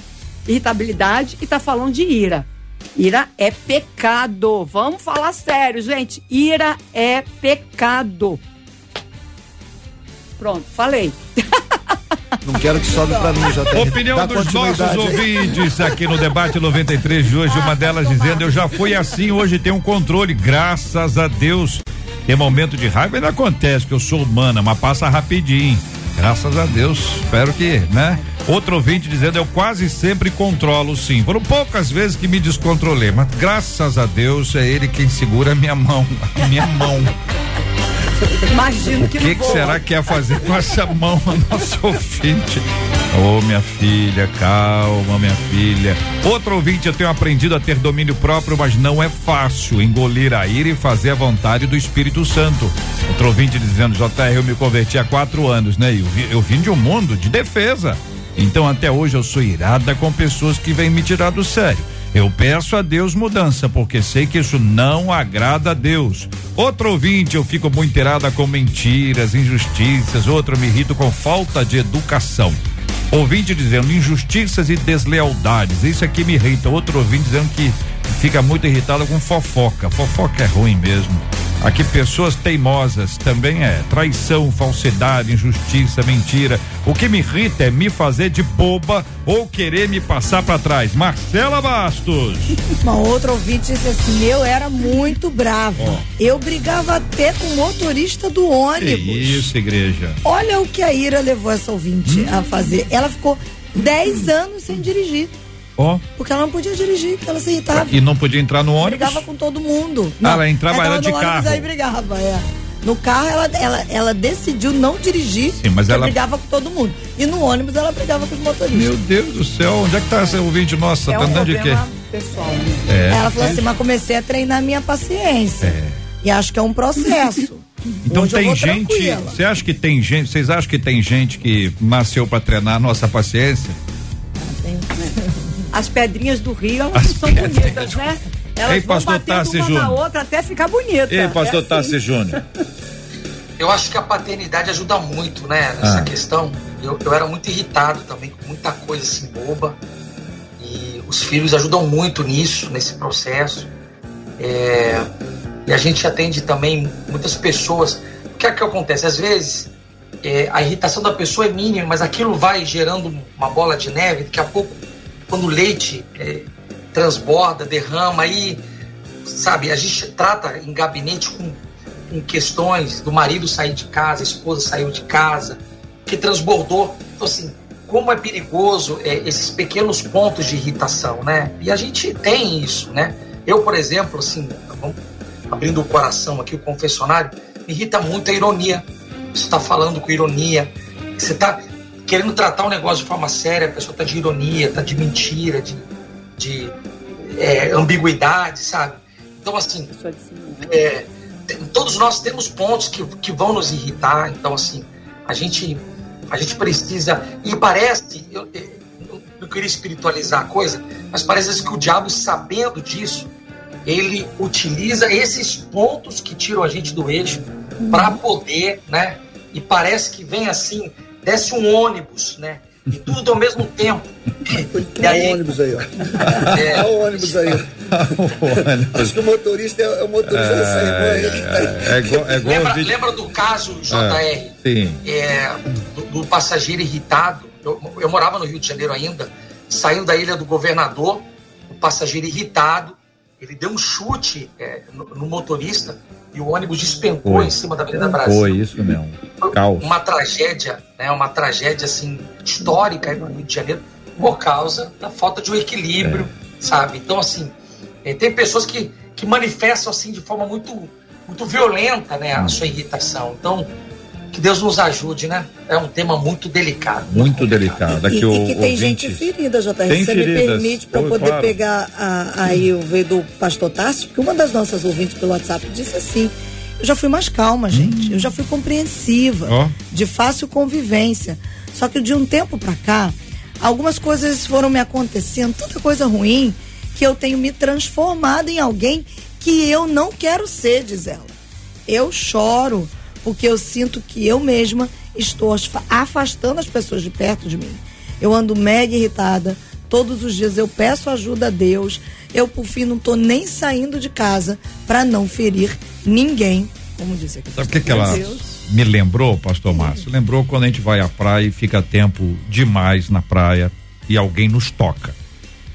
S2: irritabilidade e está falando de ira. Ira é pecado. Vamos falar sério, gente. Ira é pecado. Pronto, falei.
S3: Não quero que sobe pra mim, já
S1: Opinião
S3: Dá
S1: dos nossos ouvintes aqui no debate 93 de hoje, uma delas dizendo: Eu já fui assim, hoje tem um controle, graças a Deus. Tem momento de raiva ainda acontece, que eu sou humana, mas passa rapidinho. Graças a Deus, espero que, né? Outro ouvinte dizendo: Eu quase sempre controlo, sim. Foram poucas vezes que me descontrolei, mas graças a Deus é ele quem segura a minha mão. A minha mão.
S2: Imagino
S1: O
S2: que,
S1: que,
S2: não
S1: que
S2: vou.
S1: será que ia fazer com essa mão a nossa ouvinte? Ô, minha filha, calma, minha filha. Outro ouvinte, eu tenho aprendido a ter domínio próprio, mas não é fácil engolir a ira e fazer a vontade do Espírito Santo. Outro ouvinte dizendo, JR, eu me converti há quatro anos, né? Eu, vi- eu vim de um mundo de defesa. Então, até hoje, eu sou irada com pessoas que vêm me tirar do sério. Eu peço a Deus mudança, porque sei que isso não agrada a Deus. Outro ouvinte, eu fico muito irada com mentiras, injustiças. Outro, me irrito com falta de educação. Ouvinte dizendo injustiças e deslealdades. Isso aqui me irrita. Outro ouvinte dizendo que fica muito irritado com fofoca. Fofoca é ruim mesmo. Aqui pessoas teimosas também é traição, falsidade, injustiça, mentira. O que me irrita é me fazer de boba ou querer me passar pra trás. Marcela Bastos.
S5: Uma outra ouvinte disse assim: eu era muito brava. Eu brigava até com o motorista do
S1: Que
S5: ônibus.
S1: isso, igreja.
S5: Olha o que a Ira levou essa ouvinte
S1: Hum.
S5: a fazer. Ela ficou 10 anos sem dirigir.
S1: Ó.
S5: Porque ela não podia dirigir, porque ela se irritava.
S1: E não podia entrar no ônibus.
S5: Brigava com todo mundo.
S1: Ah, ela entrava, era de carro.
S5: Aí brigava, é. No carro ela, ela, ela decidiu não dirigir,
S1: Sim, mas
S5: porque
S1: ela-
S5: brigava com todo mundo. E no ônibus ela brigava com os motoristas.
S1: Meu Deus do céu, onde é que tá esse ouvinte nossa?
S2: É
S1: tá
S2: um
S1: andando de quê?
S2: pessoal. né?
S1: É.
S5: Ela falou assim, mas comecei a treinar minha paciência.
S1: É.
S5: E acho que é um processo.
S1: Então
S5: Hoje
S1: tem gente, você acha que tem gente, vocês acham que tem gente que nasceu pra treinar a nossa paciência?
S2: As pedrinhas do rio, elas
S1: As
S2: não são
S1: pedrinhas
S2: bonitas, né? Elas
S1: Ei,
S2: vão
S1: pastor Tassi
S2: uma na
S1: Júnior.
S2: outra até ficar bonita.
S1: Ei, pastor
S2: É assim.
S1: Tassi Júnior.
S4: Eu acho que a paternidade ajuda muito, né, nessa
S1: Ah.
S4: questão. Eu, eu era muito irritado também com muita coisa assim boba. E os filhos ajudam muito nisso, nesse processo. É, e a gente atende também muitas pessoas. O que é que acontece? Às vezes é, a irritação da pessoa é mínima, mas aquilo vai gerando uma bola de neve. Daqui a pouco, quando o leite é, transborda, derrama, aí, sabe, a gente trata em gabinete com com questões do marido sair de casa, a esposa saiu de casa, que transbordou. Então, assim, como é perigoso é, esses pequenos pontos de irritação, né? E a gente tem isso, né? Eu, por exemplo, assim, abrindo o coração aqui, o confessionário, me irrita muito a ironia. Você está falando com ironia, você está querendo tratar um negócio de forma séria, a pessoa está de ironia, está de mentira, de, de é, ambiguidade, sabe? Então, assim, é, todos nós temos pontos que, que vão nos irritar, então assim, a gente a gente precisa e parece eu, eu não queria espiritualizar a coisa, mas parece que o diabo sabendo disso, ele utiliza esses pontos que tiram a gente do eixo para poder, né? E parece que vem assim, desce um ônibus, né? E tudo ao mesmo tempo. E
S3: Olha
S4: aí,
S3: o ônibus aí, ó.
S4: é,
S3: Olha o ônibus aí. Acho que o motorista é, é o motorista dessa tá aí.
S1: É igual, é igual
S4: lembra,
S1: ouvinte-
S4: lembra do caso JR?
S1: Ah, Sim.
S4: é, do, do passageiro irritado. Eu, eu morava no Rio de Janeiro ainda, saindo da ilha do governador, o passageiro irritado, ele deu um chute é, no, no motorista e o ônibus despencou
S1: Foi.
S4: em cima da Avenida Brasil.
S1: Foi isso mesmo. Caos.
S4: Uma tragédia, né, uma tragédia assim histórica aí no Rio de Janeiro por causa da falta de um equilíbrio, sabe? Então assim, eh, tem pessoas que, que manifestam assim de forma muito muito violenta, né, a sua irritação. Então, que Deus nos ajude, né? É um tema muito delicado.
S1: Muito delicado.
S5: E,
S1: Aqui
S5: e
S1: o
S5: que tem
S1: ouvinte.
S5: gente ferida, JR.
S1: Tem
S5: Você me
S1: feridas.
S5: permite para poder
S1: claro.
S5: pegar a- aí o ver do pastor Tarso, porque uma das nossas ouvintes pelo WhatsApp disse assim. Eu já fui mais calma, gente. Eu já fui compreensiva,
S1: Ó.
S5: de fácil convivência. Só que de um tempo pra cá, algumas coisas foram me acontecendo, tanta coisa ruim, que eu tenho me transformado em alguém que eu não quero ser, diz ela. Eu choro porque eu sinto que eu mesma estou afastando as pessoas de perto de mim. Eu ando mega irritada. Todos os dias eu peço ajuda a Deus. Eu, por fim, não tô nem saindo de casa para não ferir ninguém. Como disse aqui.
S1: Sabe o que, que ela me lembrou, pastor Márcio? Lembrou quando a gente vai à praia e fica tempo demais na praia e alguém nos toca.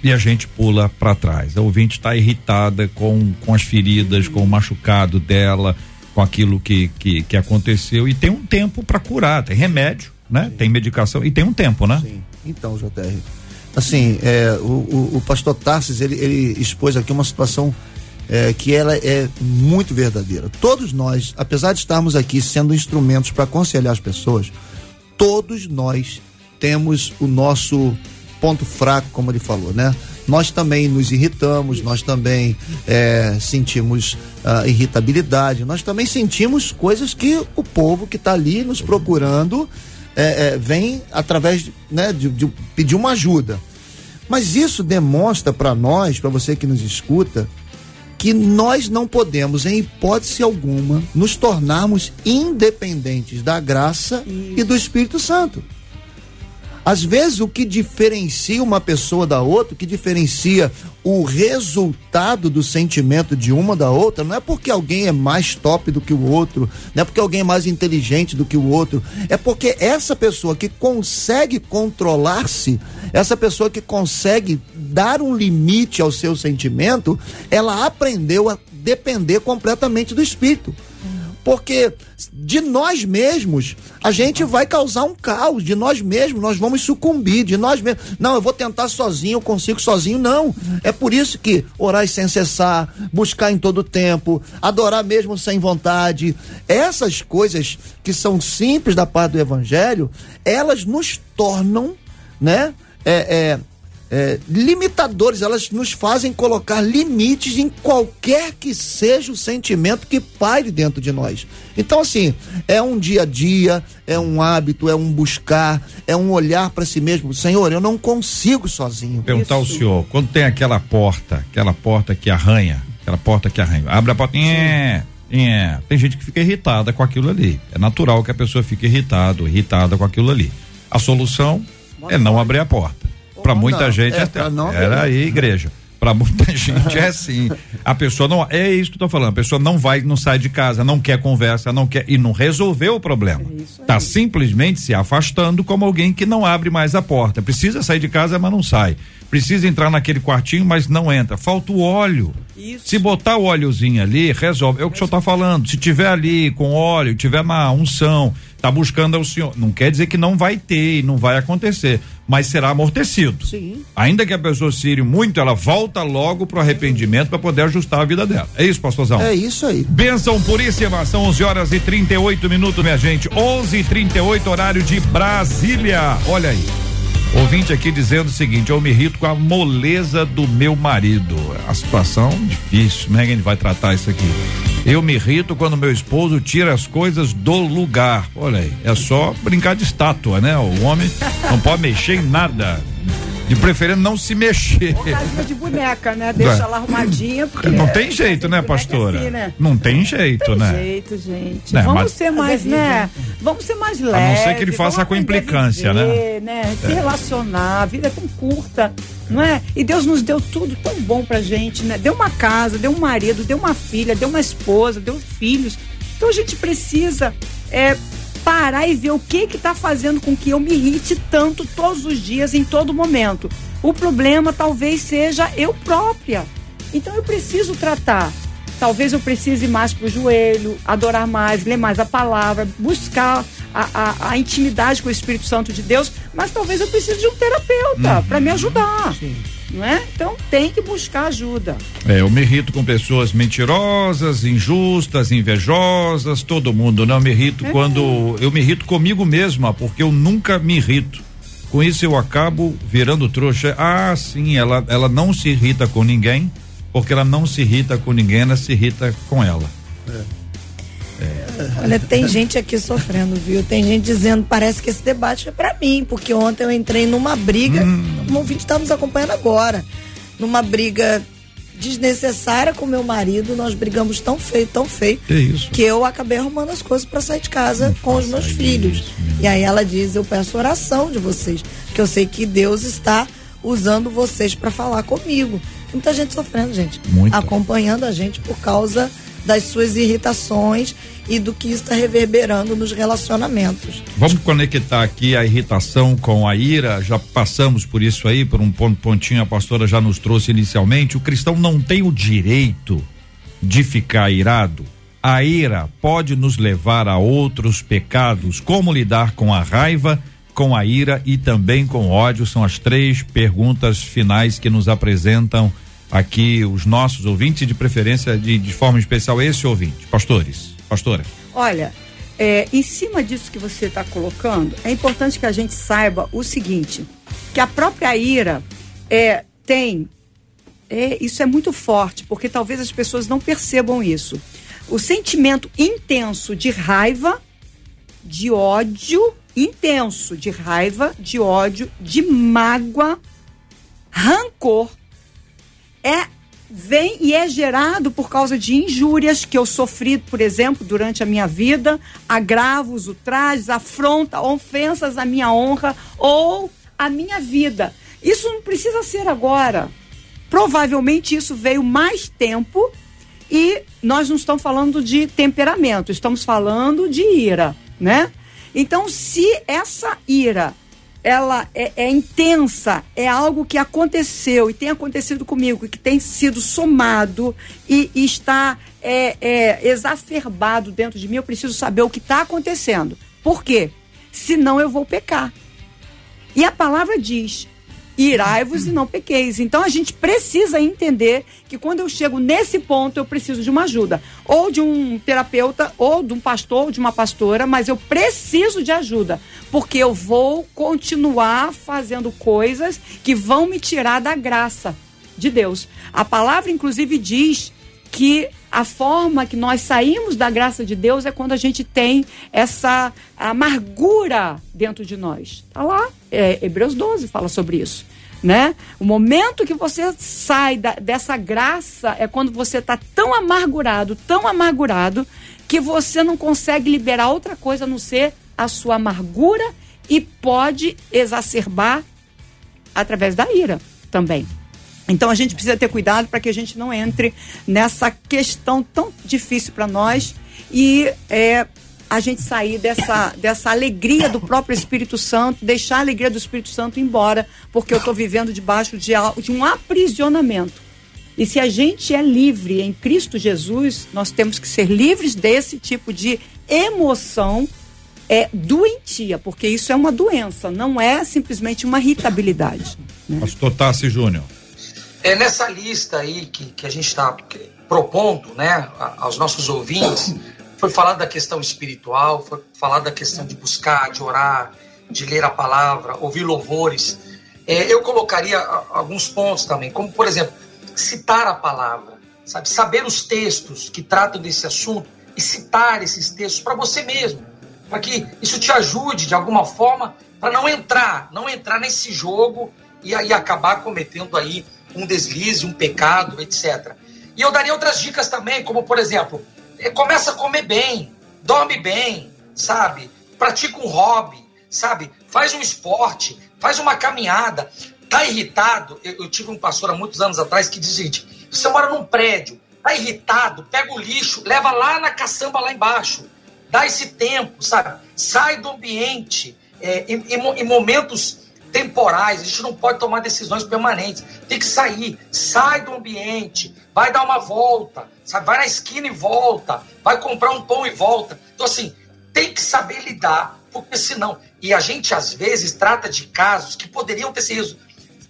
S1: E a gente pula para trás. A ouvinte está irritada com, com as feridas, com o machucado dela, com aquilo que, que, que aconteceu. E tem um tempo para curar, tem remédio, né? Tem medicação e tem um tempo, né?
S3: Sim. Então, JR. Assim, é, o, o, o pastor Tarsis, ele, ele expôs aqui uma situação é, que ela é muito verdadeira. Todos nós, apesar de estarmos aqui sendo instrumentos para aconselhar as pessoas, todos nós temos o nosso ponto fraco, como ele falou, né? Nós também nos irritamos, nós também é, sentimos ah, irritabilidade, nós também sentimos coisas que o povo que está ali nos procurando é, é, vem através né, de, de pedir uma ajuda. Mas isso demonstra para nós, para você que nos escuta, que nós não podemos, em hipótese alguma, nos tornarmos independentes da graça e do Espírito Santo. Às vezes, o que diferencia uma pessoa da outra, o que diferencia o resultado do sentimento de uma da outra, não é porque alguém é mais top do que o outro, não é porque alguém é mais inteligente do que o outro, é porque essa pessoa que consegue controlar-se, essa pessoa que consegue dar um limite ao seu sentimento, ela aprendeu a depender completamente do Espírito. Porque de nós mesmos a gente vai causar um caos, de nós mesmos nós vamos sucumbir, de nós mesmos. Não, eu vou tentar sozinho, eu consigo sozinho. Não. É por isso que orar sem cessar, buscar em todo tempo, adorar mesmo sem vontade. Essas coisas que são simples da parte do Evangelho, elas nos tornam, né? É, é, é, limitadores, elas nos fazem colocar limites em qualquer que seja o sentimento que paire dentro de nós. Então, assim, é um dia a dia, é um hábito, é um buscar, é um olhar para si mesmo. Senhor, eu não consigo sozinho.
S1: Perguntar ao senhor, quando tem aquela porta, aquela porta que arranha, aquela porta que arranha, abre a porta, é, é, tem gente que fica irritada com aquilo ali. É natural que a pessoa fique irritada, irritada com aquilo ali. A solução é não abrir a porta. Para muita
S3: não,
S1: gente
S3: é,
S1: é,
S3: pra não
S1: era aí igreja. Para muita gente é assim. A pessoa não é isso que eu tô falando. A pessoa não vai, não sai de casa, não quer conversa, não quer e não resolveu o problema. Tá simplesmente se afastando como alguém que não abre mais a porta. Precisa sair de casa, mas não sai. Precisa entrar naquele quartinho, mas não entra. Falta o óleo. Se botar o óleozinho ali, resolve. É o que o senhor tá falando. Se tiver ali com óleo, tiver na unção, tá buscando ao senhor. Não quer dizer que não vai ter e não vai acontecer, mas será amortecido.
S3: Sim.
S1: Ainda que a pessoa se ire muito, ela volta logo pro arrependimento para poder ajustar a vida dela. É isso, pastorzão?
S3: É isso aí.
S1: Bênção puríssima, são 11 horas e 38 minutos, minha gente. 11 e 38 horário de Brasília. Olha aí. Ouvinte aqui dizendo o seguinte: eu me irrito com a moleza do meu marido. A situação difícil, como é que a gente vai tratar isso aqui? Eu me irrito quando meu esposo tira as coisas do lugar. Olha aí, é só brincar de estátua, né? O homem não pode mexer em nada. De preferência não se mexer.
S2: Ou casinha de boneca, né? Deixa
S1: É.
S2: lá arrumadinha. Porque
S1: Não tem jeito, né,
S2: é
S1: pastora?
S2: assim, né?
S1: Não tem jeito,
S2: Tem
S1: né?
S2: jeito, gente.
S1: Né,
S2: vamos
S1: mas-
S2: ser mais, né? Vamos ser mais leves.
S1: não ser que ele faça
S2: vamos
S1: com
S2: a
S1: implicância,
S2: viver, né? Se relacionar, a vida é tão curta, não é? E Deus nos deu tudo tão bom pra gente, né? Deu uma casa, deu um marido, deu uma filha, deu uma esposa, deu filhos. Então a gente precisa é, parar e ver o que que tá fazendo com que eu me irrite tanto todos os dias, em todo momento. O problema talvez seja eu própria. Então eu preciso tratar. Talvez eu precise ir mais pro joelho, adorar mais, ler mais a palavra, buscar a, a- a intimidade com o Espírito Santo de Deus, mas talvez eu precise de um terapeuta para me ajudar. Não é? Então tem que buscar ajuda.
S1: É, eu me irrito com pessoas mentirosas, injustas, invejosas, todo mundo. Não, eu me irrito quando. Eu me irrito comigo mesma, porque eu nunca me irrito. Com isso eu acabo virando trouxa. Ah, sim, ela, ela não se irrita com ninguém, porque ela não se irrita com ninguém, ela se irrita com ela.
S5: Olha, tem gente aqui sofrendo, viu? Tem gente dizendo, parece que esse debate é pra mim, porque ontem eu entrei numa briga,
S1: Hum.
S5: um ouvinte está nos acompanhando agora, numa briga desnecessária com meu marido, nós brigamos tão feio, tão feio,
S1: Que
S5: que eu acabei arrumando as coisas para sair de casa com os meus filhos. E aí ela diz: Eu peço oração de vocês, que eu sei que Deus está usando vocês para falar comigo. Muita gente sofrendo, gente.
S1: Muita.
S5: Acompanhando a gente por causa das suas irritações e do que está reverberando nos relacionamentos.
S1: Vamos conectar aqui a irritação com a ira. Já passamos por isso aí, por um pon- pontinho a pastora já nos trouxe inicialmente. O cristão não tem o direito de ficar irado. A ira pode nos levar a outros pecados. Como lidar com a raiva, com a ira e também com o ódio? São as três perguntas finais que nos apresentam aqui os nossos ouvintes, de preferência de, de forma especial esse ouvinte. Pastores, pastora.
S2: Olha, é, em cima disso que você está colocando, é importante que a gente saiba o seguinte: que a própria ira é, tem. é, isso é muito forte, porque talvez as pessoas não percebam isso. O sentimento intenso de raiva, de ódio, intenso de raiva, de ódio, de mágoa, rancor, é vem e é gerado por causa de injúrias que eu sofri, por exemplo, durante a minha vida, agravos, ultrajes, afronta, ofensas à minha honra ou à minha vida. Isso não precisa ser agora. Provavelmente isso veio mais tempo e nós não estamos falando de temperamento, estamos falando de ira, né? Então, se essa ira ela é, é intensa, é algo que aconteceu e tem acontecido comigo, que tem sido somado e, e está é, é, exacerbado dentro de mim, eu preciso saber o que está acontecendo. Por quê? Senão eu vou pecar. E a palavra diz: irai-vos e não pequeis. Então a gente precisa entender que quando eu chego nesse ponto, eu preciso de uma ajuda. Ou de um terapeuta, ou de um pastor, ou de uma pastora, mas eu preciso de ajuda. Porque eu vou continuar fazendo coisas que vão me tirar da graça de Deus. A palavra, inclusive, diz que a forma que nós saímos da graça de Deus é quando a gente tem essa amargura dentro de nós. Tá lá, é, Hebreus 12 fala sobre isso. Né? O momento que você sai da- dessa graça é quando você está tão amargurado, tão amargurado, que você não consegue liberar outra coisa a não ser a sua amargura e pode exacerbar através da ira também. Então a gente precisa ter cuidado para que a gente não entre nessa questão tão difícil para nós e é, a gente sair dessa, dessa alegria do próprio Espírito Santo, deixar a alegria do Espírito Santo embora, porque eu estou vivendo debaixo de, de um aprisionamento. E se a gente é livre em Cristo Jesus, nós temos que ser livres desse tipo de emoção é doentia, porque isso é uma doença, não é simplesmente uma irritabilidade. né?
S1: Pastor Tassi Júnior.
S4: É nessa lista aí que, que a gente está propondo, né, aos nossos ouvintes, foi falado da questão espiritual, foi falado da questão de buscar, de orar, de ler a palavra, ouvir louvores. É, eu colocaria alguns pontos também, como por exemplo, citar a palavra, sabe, saber os textos que tratam desse assunto e citar esses textos para você mesmo, para que isso te ajude de alguma forma para não entrar, não entrar nesse jogo e aí acabar cometendo aí um deslize, um pecado, etc. E eu daria outras dicas também, como por exemplo, eh, começa a comer bem, dorme bem, sabe? Pratica um hobby, sabe? Faz um esporte, faz uma caminhada. Tá irritado? Eu, eu tive um pastor há muitos anos atrás que dizia o seguinte: você mora num prédio, tá irritado, pega o lixo, leva lá na caçamba lá embaixo dá esse tempo, sabe? Sai do ambiente é, em, em em momentos temporais. A gente não pode tomar decisões permanentes. Tem que sair, sai do ambiente, vai dar uma volta, sabe? Vai na esquina e volta, vai comprar um pão e volta. Então assim, tem que saber lidar, porque senão. E a gente às vezes trata de casos que poderiam ter sido,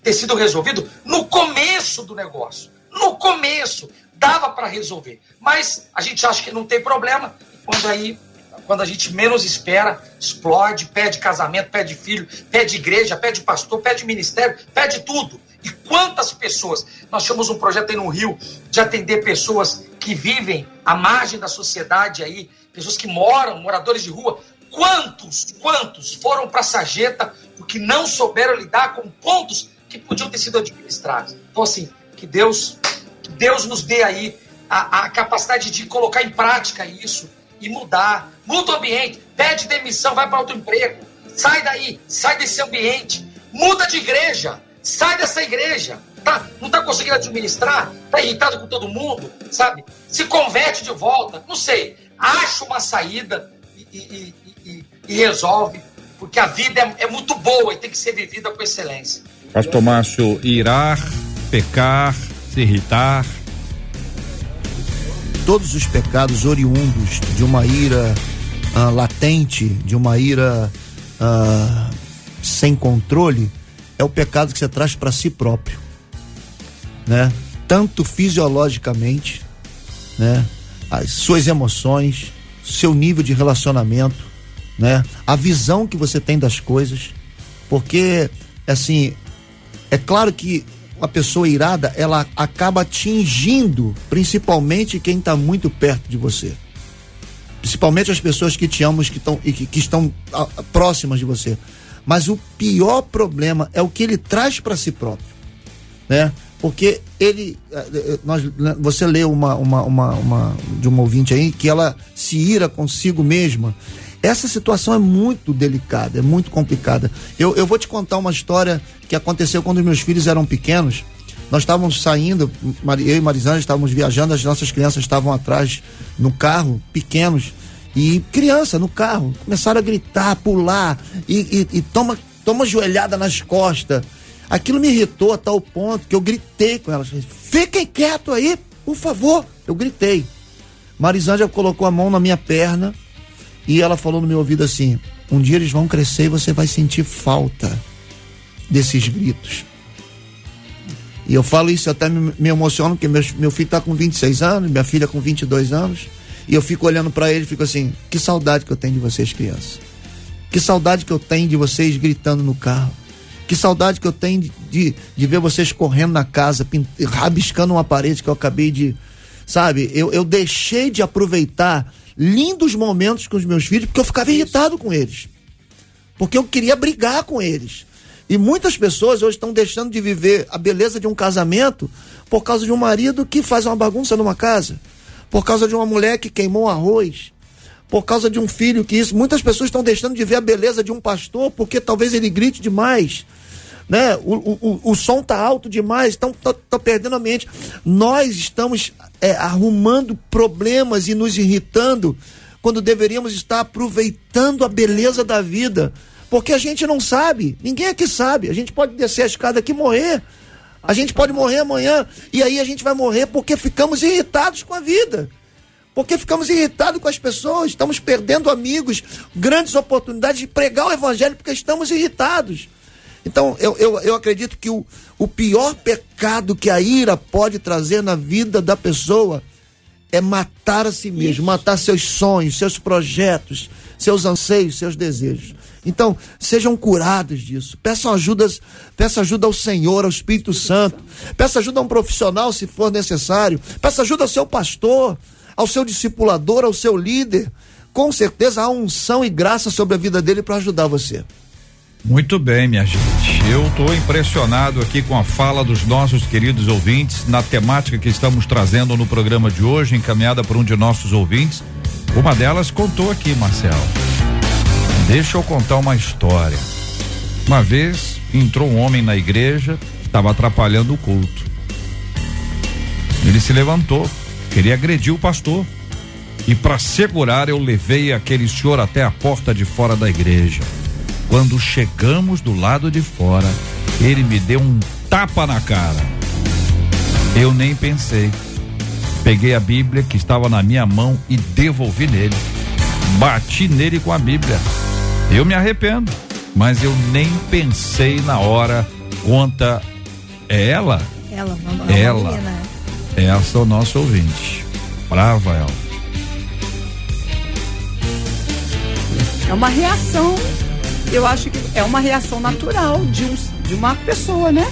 S4: ter sido resolvidos no começo do negócio. No começo dava para resolver, mas a gente acha que não tem problema quando aí quando a gente menos espera, explode, pede casamento, pede filho, pede igreja, pede pastor, pede ministério, pede tudo. E quantas pessoas? Nós temos um projeto aí no Rio de atender pessoas que vivem à margem da sociedade aí, pessoas que moram, moradores de rua. Quantos, quantos foram para a sarjeta porque não souberam lidar com pontos que podiam ter sido administrados? Então, assim, que Deus, que Deus nos dê aí a, a capacidade de colocar em prática isso e mudar. Muda o ambiente, pede demissão, vai para outro emprego. Sai daí, sai desse ambiente. Muda de igreja, sai dessa igreja. Tá, não está conseguindo administrar? Está irritado com todo mundo, sabe? Se converte de volta, não sei. Acha uma saída e, e, e, e resolve, porque a vida é, é muito boa e tem que ser vivida com excelência.
S1: Pastor Márcio, irar, pecar, se irritar.
S3: Todos os pecados oriundos de uma ira ah, latente, de uma ira ah, sem controle, é o pecado que você traz para si próprio, né? Tanto fisiologicamente, né? As suas emoções, seu nível de relacionamento, né? A visão que você tem das coisas, porque assim, é claro que uma pessoa irada, ela acaba atingindo principalmente quem está muito perto de você. Principalmente as pessoas que te amam que estão, e que, que estão a, a, próximas de você. Mas o pior problema é o que ele traz para si próprio. Né? Porque ele. eh, eh, Nós, você leu uma, uma, uma, uma de uma ouvinte aí que ela se ira consigo mesma. Essa situação é muito delicada, é muito complicada. Eu, eu vou te contar uma história que aconteceu quando meus filhos eram pequenos. Nós estávamos saindo, eu e Marisana estávamos viajando, as nossas crianças estavam atrás no carro, pequenos, e criança no carro, começaram a gritar, pular, e, e, e toma, toma joelhada nas costas. Aquilo me irritou a tal ponto que eu gritei com elas. Fiquem quietos aí, por favor. Eu gritei. Marisângela colocou a mão na minha perna e ela falou no meu ouvido assim: um dia eles vão crescer e você vai sentir falta desses gritos. E eu falo isso até me, me emociono, porque meu, filho tá com 26 anos, minha filha com 22 anos, e eu fico olhando para ele e fico assim: que saudade que eu tenho de vocês, crianças. Que saudade que eu tenho de vocês gritando no carro. Que saudade que eu tenho de, de, de ver vocês correndo na casa, pin- rabiscando uma parede que eu acabei de. Sabe? Eu, eu deixei de aproveitar lindos momentos com os meus filhos porque eu ficava irritado com eles. Porque eu queria brigar com eles. E muitas pessoas hoje estão deixando de viver a beleza de um casamento por causa de um marido que faz uma bagunça numa casa, por causa de uma mulher que queimou arroz, por causa de um filho que isso. Muitas pessoas estão deixando de ver a beleza de um pastor porque talvez ele grite demais. Né? O, o, o, som tá alto demais, estão tá, tá perdendo a mente. Nós estamos é, arrumando problemas e nos irritando quando deveríamos estar aproveitando a beleza da vida. Porque a gente não sabe, ninguém aqui sabe. A gente pode descer a escada aqui e morrer. A gente pode morrer amanhã e aí a gente vai morrer porque ficamos irritados com a vida. Porque ficamos irritados com as pessoas, estamos perdendo amigos, grandes oportunidades de pregar o evangelho porque estamos irritados. Então, eu, eu, eu acredito que o, o pior pecado que a ira pode trazer na vida da pessoa é matar a si mesmo, matar seus sonhos, seus projetos, seus anseios, seus desejos. Então, sejam curados disso. Peçam ajuda, peça ajuda ao Senhor, ao Espírito Santo. Peça ajuda a um profissional, se for necessário. Peça ajuda ao seu pastor, ao seu discipulador, ao seu líder. Com certeza há unção e graça sobre a vida dele para ajudar você.
S1: Muito bem, minha gente. Eu estou impressionado aqui com a fala dos nossos queridos ouvintes na temática que estamos trazendo no programa de hoje, encaminhada por um de nossos ouvintes. Uma delas contou aqui, Marcelo. Deixa eu contar uma história. Uma vez entrou um homem na igreja, estava atrapalhando o culto. Ele se levantou, queria agredir o pastor. E para segurar, eu levei aquele senhor até a porta de fora da igreja. Quando chegamos do lado de fora, ele me deu um tapa na cara. Eu nem pensei. Peguei a Bíblia que estava na minha mão e devolvi nele. Bati nele com a Bíblia. Eu me arrependo, mas eu nem pensei na hora. Conta é ela?
S5: Ela, uma, uma
S1: Ela.
S5: menina.
S1: Essa é o nosso ouvinte. Brava ela.
S2: É uma reação, eu acho que é uma reação natural de, um, de uma pessoa, né?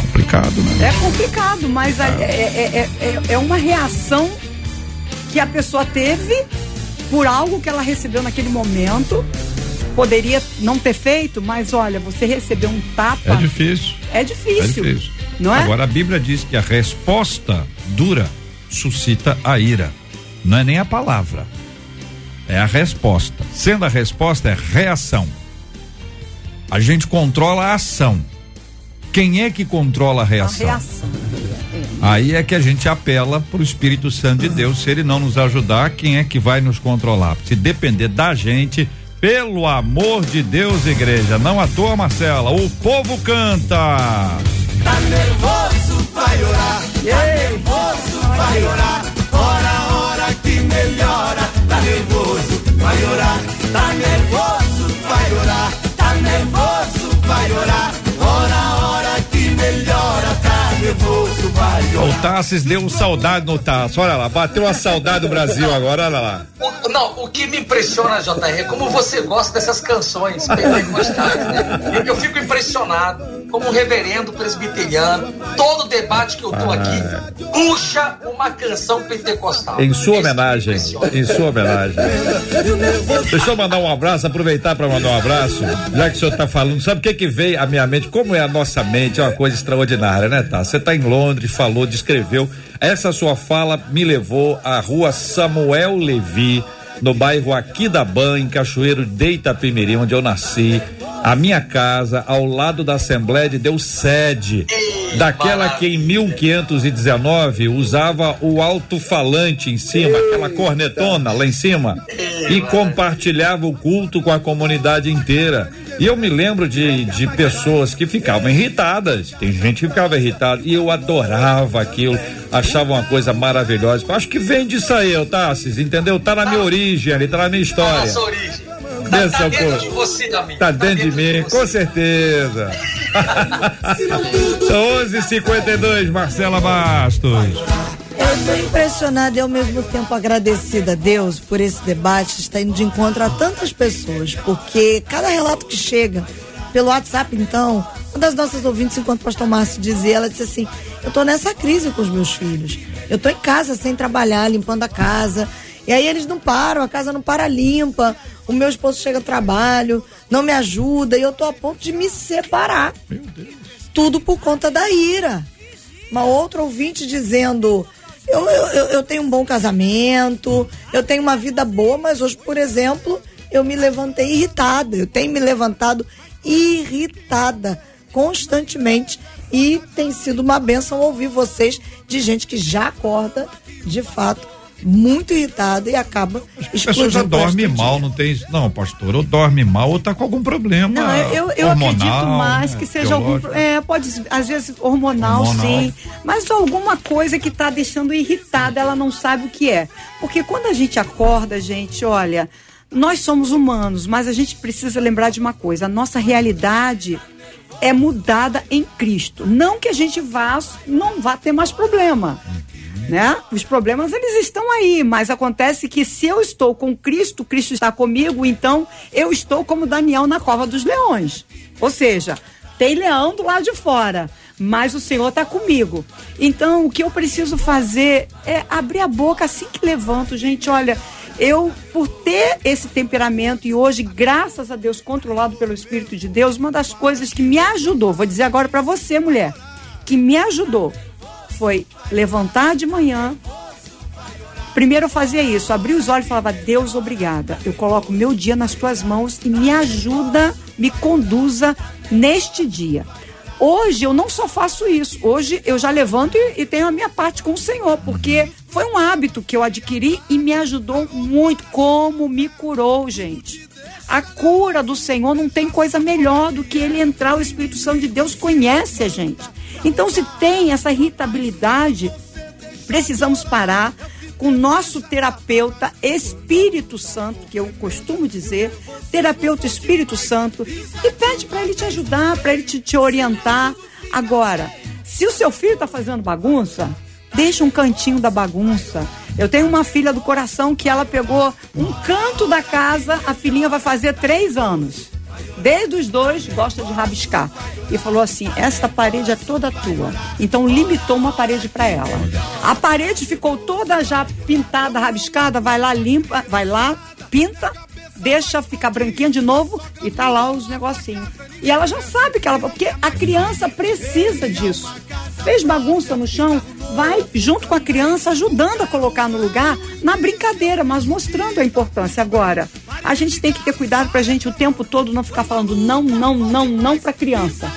S1: Complicado, né?
S2: É complicado, mas a- é, é, é, é- é uma reação que a pessoa teve por algo que ela recebeu naquele momento. Poderia não ter feito, mas olha, você recebeu um tapa.
S1: É difícil.
S2: É difícil.
S1: É difícil.
S2: Não é?
S1: Agora a Bíblia diz que a resposta dura suscita a ira. Não é nem a palavra. É a resposta. Sendo a resposta é reação. A gente controla a ação. Quem é que controla a
S2: A
S1: reação?
S2: reação.
S1: Aí é que a gente apela para o Espírito Santo de Deus. Se ele não nos ajudar, quem é que vai nos controlar? Se depender da gente, pelo amor de Deus, igreja, não à toa, Marcela, o povo canta.
S7: Tá nervoso, vai orar. Tá nervoso, vai orar. Ora, ora que melhora. Nervoso, vai orar. Tá nervoso, vai orar. Tá nervoso, vai orar. Ora, ora que melhora. Tá nervoso, vai
S1: O. Tassis deu saudade no Tassis. Olha lá, bateu a saudade do Brasil agora, olha lá.
S4: O- não, o que me impressiona, JR, é como você gosta dessas canções pentecostais, né? Eu, fico impressionado como um reverendo presbiteriano, todo debate que eu tô aqui, puxa uma canção pentecostal.
S1: Em sua
S4: Isso
S1: homenagem, em sua homenagem. Deixa eu mandar um abraço, aproveitar para mandar um abraço, já que o senhor está falando, sabe o que que veio à minha mente? Como é a nossa mente, é uma coisa extraordinária, né, tá? Você está em Londres, falou, descreveu. Essa sua fala me levou à rua Samuel Levi, no bairro Aquidaban, em Cachoeiro de Itapemirim, onde eu nasci. A minha casa, ao lado da Assembleia de Deus sede, daquela que em 1519 usava o alto-falante em cima, aquela cornetona lá em cima, e compartilhava o culto com a comunidade inteira. E eu me lembro de, de pessoas que ficavam irritadas, tem gente que ficava irritada, e eu adorava aquilo, achava uma coisa maravilhosa. Acho que vem disso aí, ô Tassis, entendeu? Tá na minha origem ali, tá na minha
S4: Tá na
S1: história.
S4: sua origem. Tá,
S1: Dessa
S4: tá dentro
S1: cor.
S4: de você, amigo.
S1: Tá dentro de mim, com certeza. São 11:52, Marcela Bastos.
S5: Eu tô impressionada e ao mesmo tempo agradecida a Deus por esse debate, está indo de encontro a tantas pessoas, porque cada relato que chega pelo WhatsApp, então, uma das nossas ouvintes, enquanto o pastor Márcio dizia, ela disse assim: Eu tô nessa crise com os meus filhos. Eu tô em casa sem trabalhar, limpando a casa. E aí eles não param, a casa não para limpa. O meu esposo chega ao trabalho, não me ajuda, e eu tô a ponto de me separar. Tudo por conta da ira uma outra ouvinte dizendo: eu, eu, eu- tenho um bom casamento, eu tenho uma vida boa, mas hoje, por exemplo, eu me levantei irritada. Eu tenho me levantado irritada constantemente. E tem sido uma benção ouvir vocês de gente que já acorda, de fato, muito irritada e acaba
S1: A pessoa já
S5: explodindo
S1: dorme
S5: bastante.
S1: mal, não tem isso. Não, pastor, ou dorme mal ou tá com algum problema.
S2: Não, eu, eu
S1: hormonal,
S2: acredito mais
S1: né,
S2: que seja algum.
S1: teológico.
S2: É, pode, às vezes, hormonal,
S1: Hormonal.
S2: sim. Mas alguma coisa que tá deixando irritada, ela não sabe o que é. Porque quando a gente acorda, gente, olha, nós somos humanos, mas a gente precisa lembrar de uma coisa: a nossa realidade é mudada em Cristo. Não que a gente vá, não vá ter mais problema. Né? Os problemas eles estão aí, mas acontece que se eu estou com Cristo, Cristo está comigo, então eu estou como Daniel na cova dos leões. Ou seja, tem leão do lado de fora, mas o Senhor está comigo. Então o que eu preciso fazer é abrir a boca assim que levanto, gente. Olha, eu por ter esse temperamento e hoje, graças a Deus, controlado pelo Espírito de Deus, uma das coisas que me ajudou, vou dizer agora para você, mulher, que me ajudou foi levantar de manhã. Primeiro eu fazia isso, abria os olhos e falava: Deus, obrigada. Eu coloco meu dia nas tuas mãos e me ajuda, me conduza neste dia. Hoje eu não só faço isso, hoje eu já levanto e, e tenho a minha parte com o Senhor, porque foi um hábito que eu adquiri e me ajudou muito. Como me curou, gente. A cura do Senhor não tem coisa melhor do que ele entrar. O Espírito Santo de Deus conhece a gente. Então, se tem essa irritabilidade, precisamos parar com o nosso terapeuta Espírito Santo, que eu costumo dizer, terapeuta Espírito Santo, e pede para ele te ajudar, para ele te, te orientar. Agora, se o seu filho está fazendo bagunça, deixa um cantinho da bagunça. Eu tenho uma filha do coração que ela pegou um canto da casa, a filhinha vai fazer três anos. Desde os dois gosta de rabiscar. E falou assim: esta parede é toda tua. Então limitou uma parede para ela. A parede ficou toda já pintada, rabiscada, vai lá, limpa, vai lá, pinta, deixa ficar branquinha de novo e tá lá os negocinhos. E ela já sabe que ela. Porque a criança precisa disso. Fez bagunça no chão, vai junto com a criança ajudando a colocar no lugar na brincadeira, mas mostrando a importância. Agora, a gente tem que ter cuidado pra gente o tempo todo não ficar falando não, não, não, não pra criança,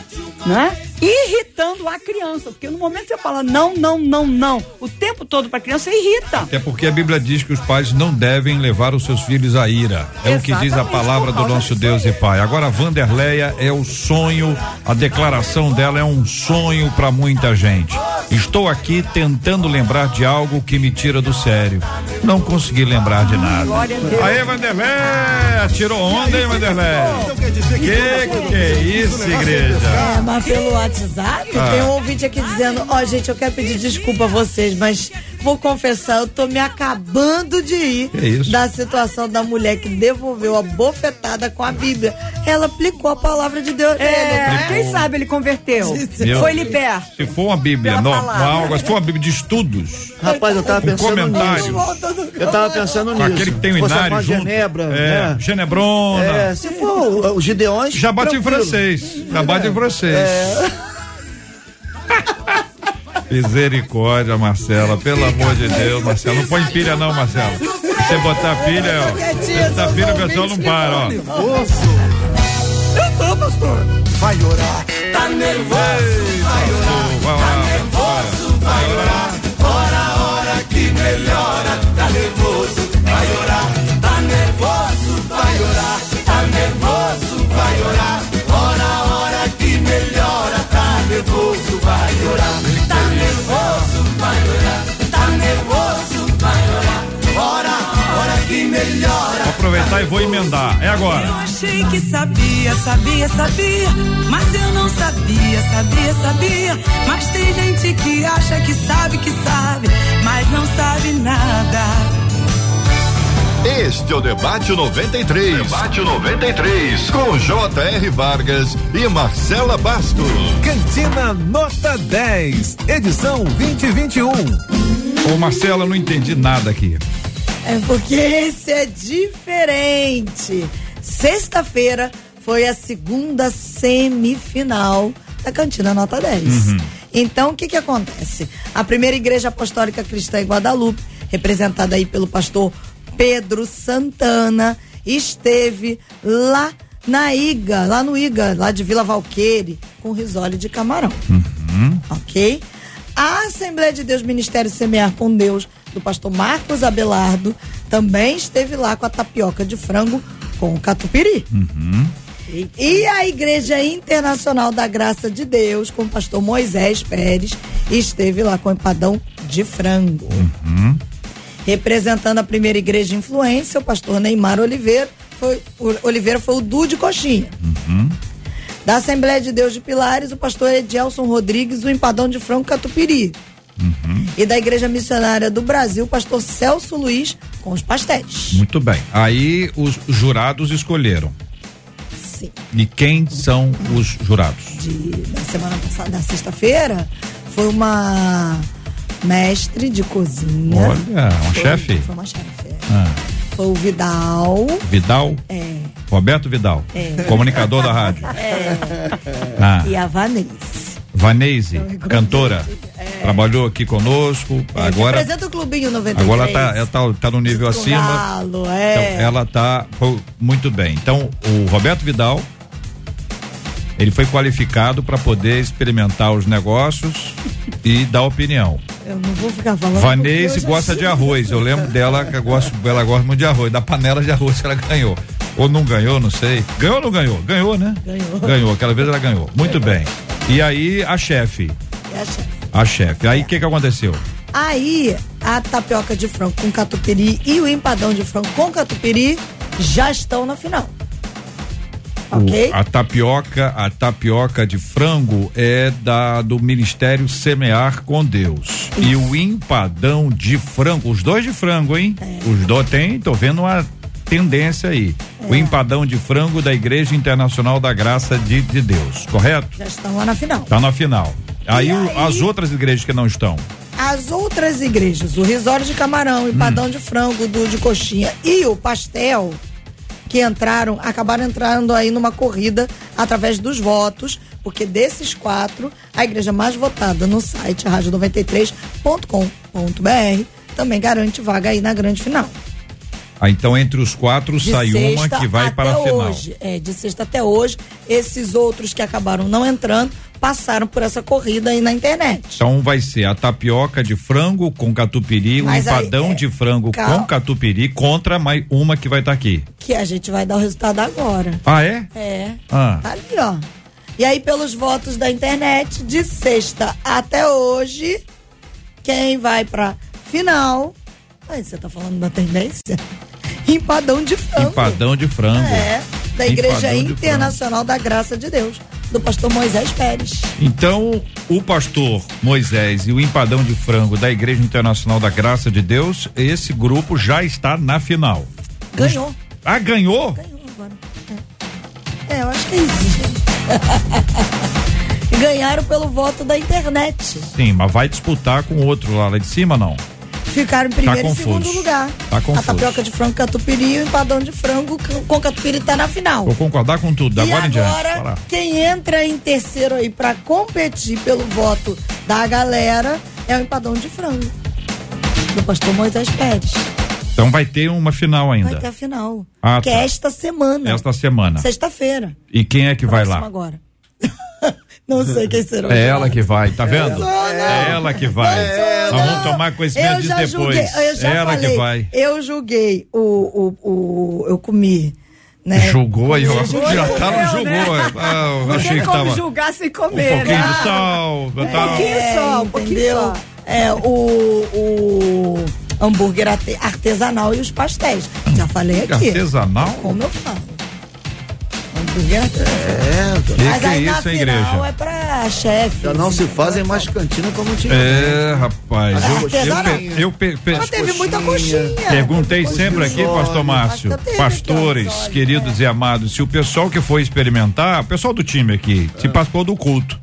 S2: né? Irritando a criança, porque no momento que você fala não, não, não, não, o tempo todo pra criança irrita.
S1: Até porque a Bíblia diz que os pais não devem levar os seus filhos à ira. É o que diz a
S2: Exatamente,
S1: palavra do nosso Deus e Pai. Agora, a Vanderleia é o sonho, a declaração dela é um sonho para muita gente. Estou aqui tentando lembrar de algo que me tira do sério. Não consegui lembrar de nada.
S2: A.
S1: Aê, Vanderleia! Tirou onda, hein, Vanderleia? Que que é isso, igreja?
S5: É, mas pelo WhatsApp
S1: Ah.
S5: tem um ouvinte aqui dizendo: Ó, gente, eu quero pedir desculpa a vocês, mas vou confessar, eu tô me acabando de ir
S1: isso?
S5: da situação da mulher que devolveu a bofetada com a Bíblia. Ela aplicou a palavra de Deus.
S2: É, quem sabe ele converteu.
S1: Meu
S2: Foi liberto.
S1: Se for uma Bíblia normal, se for uma Bíblia de estudos,
S3: Rapaz, eu tava
S1: Com
S3: pensando
S1: comentários.
S3: nisso. Eu tava pensando
S1: com
S3: nisso.
S1: aquele que tem o inário junto.
S3: Genebra,
S1: é,
S3: né?
S1: Genebrona.
S3: É, se for os Gideões.
S1: Já bate em
S3: tranquilo.
S1: francês. Já bate em francês. Misericórdia, Marcela. Pelo amor de Deus, Marcela. Não põe pilha, não, Marcela. Você botar pilha, ó. Se botar pilha, o pessoal não para, ó.
S7: Vai orar, tá nervoso, vai orar, tá nervoso, vai orar. Hora, hora que melhora, tá nervoso, vai orar, tá nervoso, vai orar,
S1: Vou aproveitar e vou emendar. É agora.
S9: Eu achei que sabia, sabia, sabia, mas eu não sabia, sabia, sabia. Mas tem gente que acha que sabe, que sabe, mas não sabe nada.
S6: Este é o Debate 93. Debate 93. Com J.R. Vargas e Marcela Bastos.
S10: Cantina Nota 10, edição 2021.
S1: Ô, Marcela, eu não entendi nada aqui.
S5: É porque esse é diferente. Sexta-feira foi a segunda semifinal da Cantina Nota 10. Então, o que que acontece? A primeira igreja apostólica cristã em Guadalupe, representada aí pelo pastor Pedro Santana, esteve lá na Iga, lá no Iga, lá de Vila Valqueire, com risole de camarão. Ok? A Assembleia de Deus Ministério Semear com Deus, do pastor Marcos Abelardo, também esteve lá com a tapioca de frango com catupiry. E a Igreja Internacional da Graça de Deus, com o pastor Moisés Pérez, esteve lá com empadão de frango. Representando a primeira igreja influência, o pastor Neymar Oliveira foi, o Oliveira foi o Du de coxinha. Da Assembleia de Deus de Pilares, o pastor Edielson Rodrigues, o empadão de frango catupiry. E da Igreja Missionária do Brasil, o pastor Celso Luiz, com os pastéis.
S1: Muito bem. Aí os jurados escolheram.
S5: Sim.
S1: E quem são os jurados?
S5: De, da semana passada, da sexta-feira, foi uma mestre de cozinha.
S1: Olha, uma
S5: Foi-
S1: chefe?
S5: Foi uma chefe. é.
S1: Ah,
S5: Foi o Vidal.
S1: Vidal?
S5: É.
S1: Roberto Vidal.
S5: É.
S1: Comunicador da rádio.
S5: É.
S1: Ah,
S5: E a Vanessa.
S1: Vanese, cantora. Trabalhou aqui conosco.
S5: É,
S1: agora
S5: Representa o Clubinho 93.
S1: agora ela tá, ela tá, tá no nível acima.
S5: É.
S1: Então, ela tá foi muito bem. Então, o Roberto Vidal, ele foi qualificado para poder experimentar os negócios e dar opinião.
S5: Eu não vou ficar falando.
S1: Vanese gosta de arroz. Eu lembro dela que gosto, ela gosta muito de arroz, da panela de arroz que ela ganhou. Ou não ganhou, não sei. Ganhou ou não ganhou? Ganhou, né?
S5: Ganhou.
S1: Ganhou, aquela vez ela ganhou. Muito bem. E aí, a chefe.
S5: É a chefe.
S1: A chefe. Aí o que que aconteceu?
S5: Aí, a tapioca de frango com catupiry e o empadão de frango com catupiry já estão na final. Ok?
S1: O- a tapioca, a tapioca de frango é da do Ministério Semear com Deus. E o empadão de frango, os dois de frango, hein?
S5: É.
S1: Os dois tem, tô vendo uma tendência aí. O
S5: É.
S1: empadão de frango da Igreja Internacional da Graça de, de Deus, correto?
S5: Já estão lá na final.
S1: Tá na final. Aí, o-
S5: aí?
S1: as outras igrejas que não estão.
S5: As outras igrejas, o risório de camarão, o empadão de frango, do de coxinha e o pastel, que entraram, acabaram entrando aí numa corrida através dos votos, porque desses quatro, a igreja mais votada no site rádio93.com.br também garante vaga aí na grande final.
S1: Ah, então entre os quatro
S5: De
S1: sai uma que vai para a final.
S5: Hoje, é, de sexta até hoje, esses outros que acabaram não entrando passaram por essa corrida aí na internet.
S1: Então vai ser a tapioca de frango com catupiry, o
S5: Mas aí,
S1: empadão
S5: é,
S1: de frango com catupiry contra mais uma que vai estar aqui.
S5: Que a gente vai dar o resultado agora.
S1: Ah, é?
S5: É.
S1: Ah.
S5: Tá ali, ó. E aí, pelos votos da internet, de sexta até hoje, quem vai pra final. Aí, você tá falando da tendência? Empadão de frango.
S1: Empadão de frango.
S5: É, da Igreja
S1: Empadão
S5: Internacional da Graça de Deus, do pastor Moisés Pérez.
S1: Então, o pastor Moisés e o empadão de frango da Igreja Internacional da Graça de Deus, esse grupo já está na final.
S5: Ganhou.
S1: Ah, ganhou?
S5: Ganhou agora. É, eu acho que é isso. Ganharam pelo voto da internet.
S1: Sim, mas vai disputar com o outro lá, lá de cima, não?
S5: Ficaram em primeiro
S1: Tá
S5: e segundo lugar.
S1: Tá
S5: a tapioca de frango catupiry e o empadão de frango com- catupiry tá na final.
S1: Vou concordar com tudo, da
S5: e
S1: agora em diante.
S5: agora, quem entra em terceiro aí pra competir pelo voto da galera é o empadão de frango. Do pastor Moisés Pérez.
S1: Então vai ter uma final ainda.
S5: Vai ter a final.
S1: Ah,
S5: que
S1: tá.
S5: é esta semana.
S1: Esta semana.
S5: Sexta-feira.
S1: E quem é que vai lá?
S5: agora. Não sei quem será.
S1: É ela que vai, tá vendo?
S5: não.
S1: É ela que vai.
S5: É,
S1: Nós vamos tomar conhecimento
S5: já
S1: depois.
S5: julguei, eu já
S1: ela
S5: falei,
S1: que vai.
S5: Eu julguei o, o, o eu comi, né?
S1: Julgou aí, ó. Já tá no
S2: né?
S1: julgou. Ah, eu
S2: Não
S1: achei
S2: tem
S1: que
S2: como
S1: tava.
S2: julgar sem
S1: Um
S2: comer,
S1: pouquinho
S2: né?
S1: de sal.
S2: Um
S1: tá-
S2: pouquinho só, um pouquinho só.
S5: É, o, o hambúrguer arte- artesanal e os pastéis. Já falei aqui.
S1: Artesanal?
S5: Como eu falo. Artesanal.
S3: É,
S1: Que
S5: Mas
S1: que é
S5: aí na
S1: isso, hein,
S5: final é pra chefe.
S3: já não se fazem mais cantina como tinha.
S1: É, rapaz. Eu, eu, pe- eu pe- pe-
S5: Mas teve muita coxinha.
S1: Perguntei sempre aqui, pastor Márcio, pastores, queridos e amados, se o pessoal que foi experimentar, o pessoal do time aqui, se participou do culto.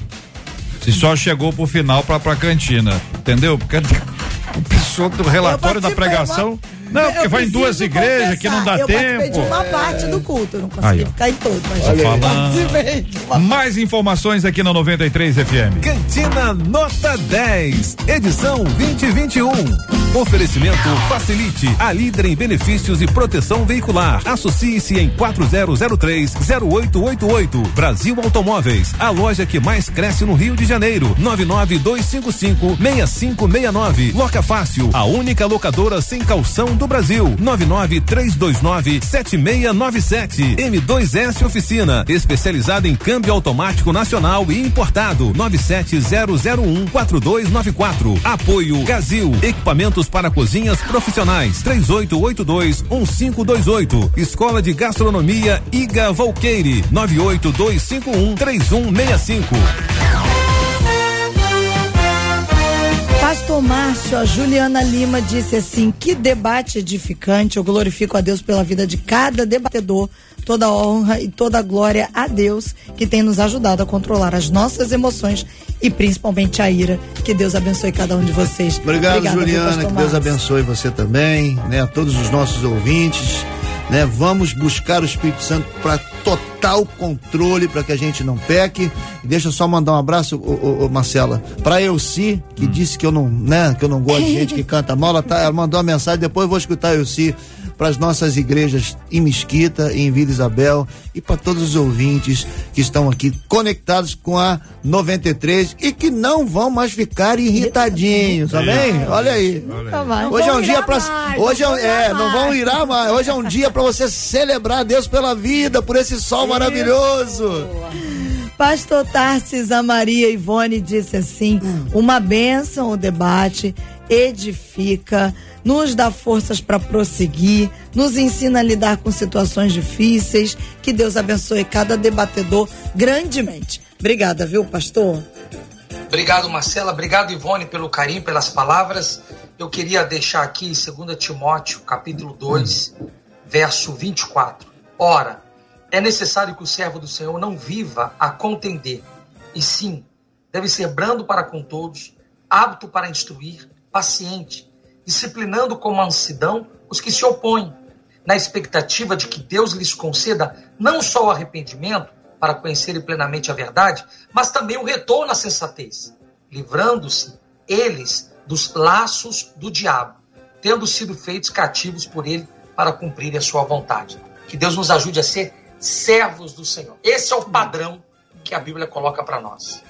S1: Se só chegou pro final pra, pra cantina, entendeu? Porque o pessoal do relatório da pregação.
S5: uma-
S1: Não,
S5: eu
S1: porque vai em duas igrejas que não dá
S5: Eu participei
S1: tempo.
S5: de uma parte do culto, eu não consegui
S1: Aí,
S5: ficar em todo, mas eu participei de uma
S1: Mais informações aqui na 93 FM.
S10: Cantina Nota 10, edição 2021. Oferecimento Facilite, a líder em benefícios e proteção veicular. Associe-se em 4003-0888. Brasil Automóveis, a loja que mais cresce no Rio de Janeiro. 99255-6569. Loca Fácil, a única locadora sem calção do Brasil. 99329-7697. M2S Oficina, especializada em câmbio automático nacional e importado. 970014294. Apoio Gazil, equipamentos para cozinhas profissionais. 38821528. Escola de Gastronomia Iga Volqueire. 982513165.
S5: Pastor Márcio, a Juliana Lima disse assim: que debate edificante. Eu glorifico a Deus pela vida de cada debatedor. Toda honra e toda glória a Deus que tem nos ajudado a controlar as nossas emoções e principalmente a ira. Que Deus abençoe cada um de vocês.
S3: Obrigado,
S5: Obrigada,
S3: Juliana. Que Deus abençoe você também, né? A todos os nossos ouvintes, né? Vamos buscar o Espírito Santo para total controle, para que a gente não peque. E deixa eu só mandar um abraço, ô, ô, ô, Marcela, para Elci, que disse que eu não, né? Que eu não gosto de gente que canta mal. Ela, tá, ela mandou uma mensagem. Depois eu vou escutar a Elci para as nossas igrejas em Mesquita, em Vila Isabel e para todos os ouvintes que estão aqui conectados com a 93 e que não vão mais ficar irritadinhos, tá bem? Olha aí.
S5: Mais.
S3: Hoje é um dia para hoje é,
S2: não vão
S3: é,
S2: irar
S3: não vão
S2: mais.
S3: irar mais. Hoje é um dia para você celebrar a Deus pela vida, por esse sol maravilhoso.
S5: Pastor Tarsis a Maria Ivone disse assim: uma bênção o debate, edifica, nos dá forças para prosseguir, nos ensina a lidar com situações difíceis. Que Deus abençoe cada debatedor grandemente. Obrigada, viu, pastor?
S4: Obrigado, Marcela. Obrigado, Ivone, pelo carinho, pelas palavras. Eu queria deixar aqui 2 Timóteo, capítulo 2, verso 24. Ora, é necessário que o servo do Senhor não viva a contender, e sim, deve ser brando para com todos, apto para instruir, paciente, disciplinando com mansidão os que se opõem, na expectativa de que Deus lhes conceda não só o arrependimento para conhecerem plenamente a verdade, mas também o retorno à sensatez, livrando-se eles dos laços do diabo, tendo sido feitos cativos por ele para cumprir a sua vontade. Que Deus nos ajude a ser servos do Senhor. Esse é o padrão que a Bíblia coloca para nós.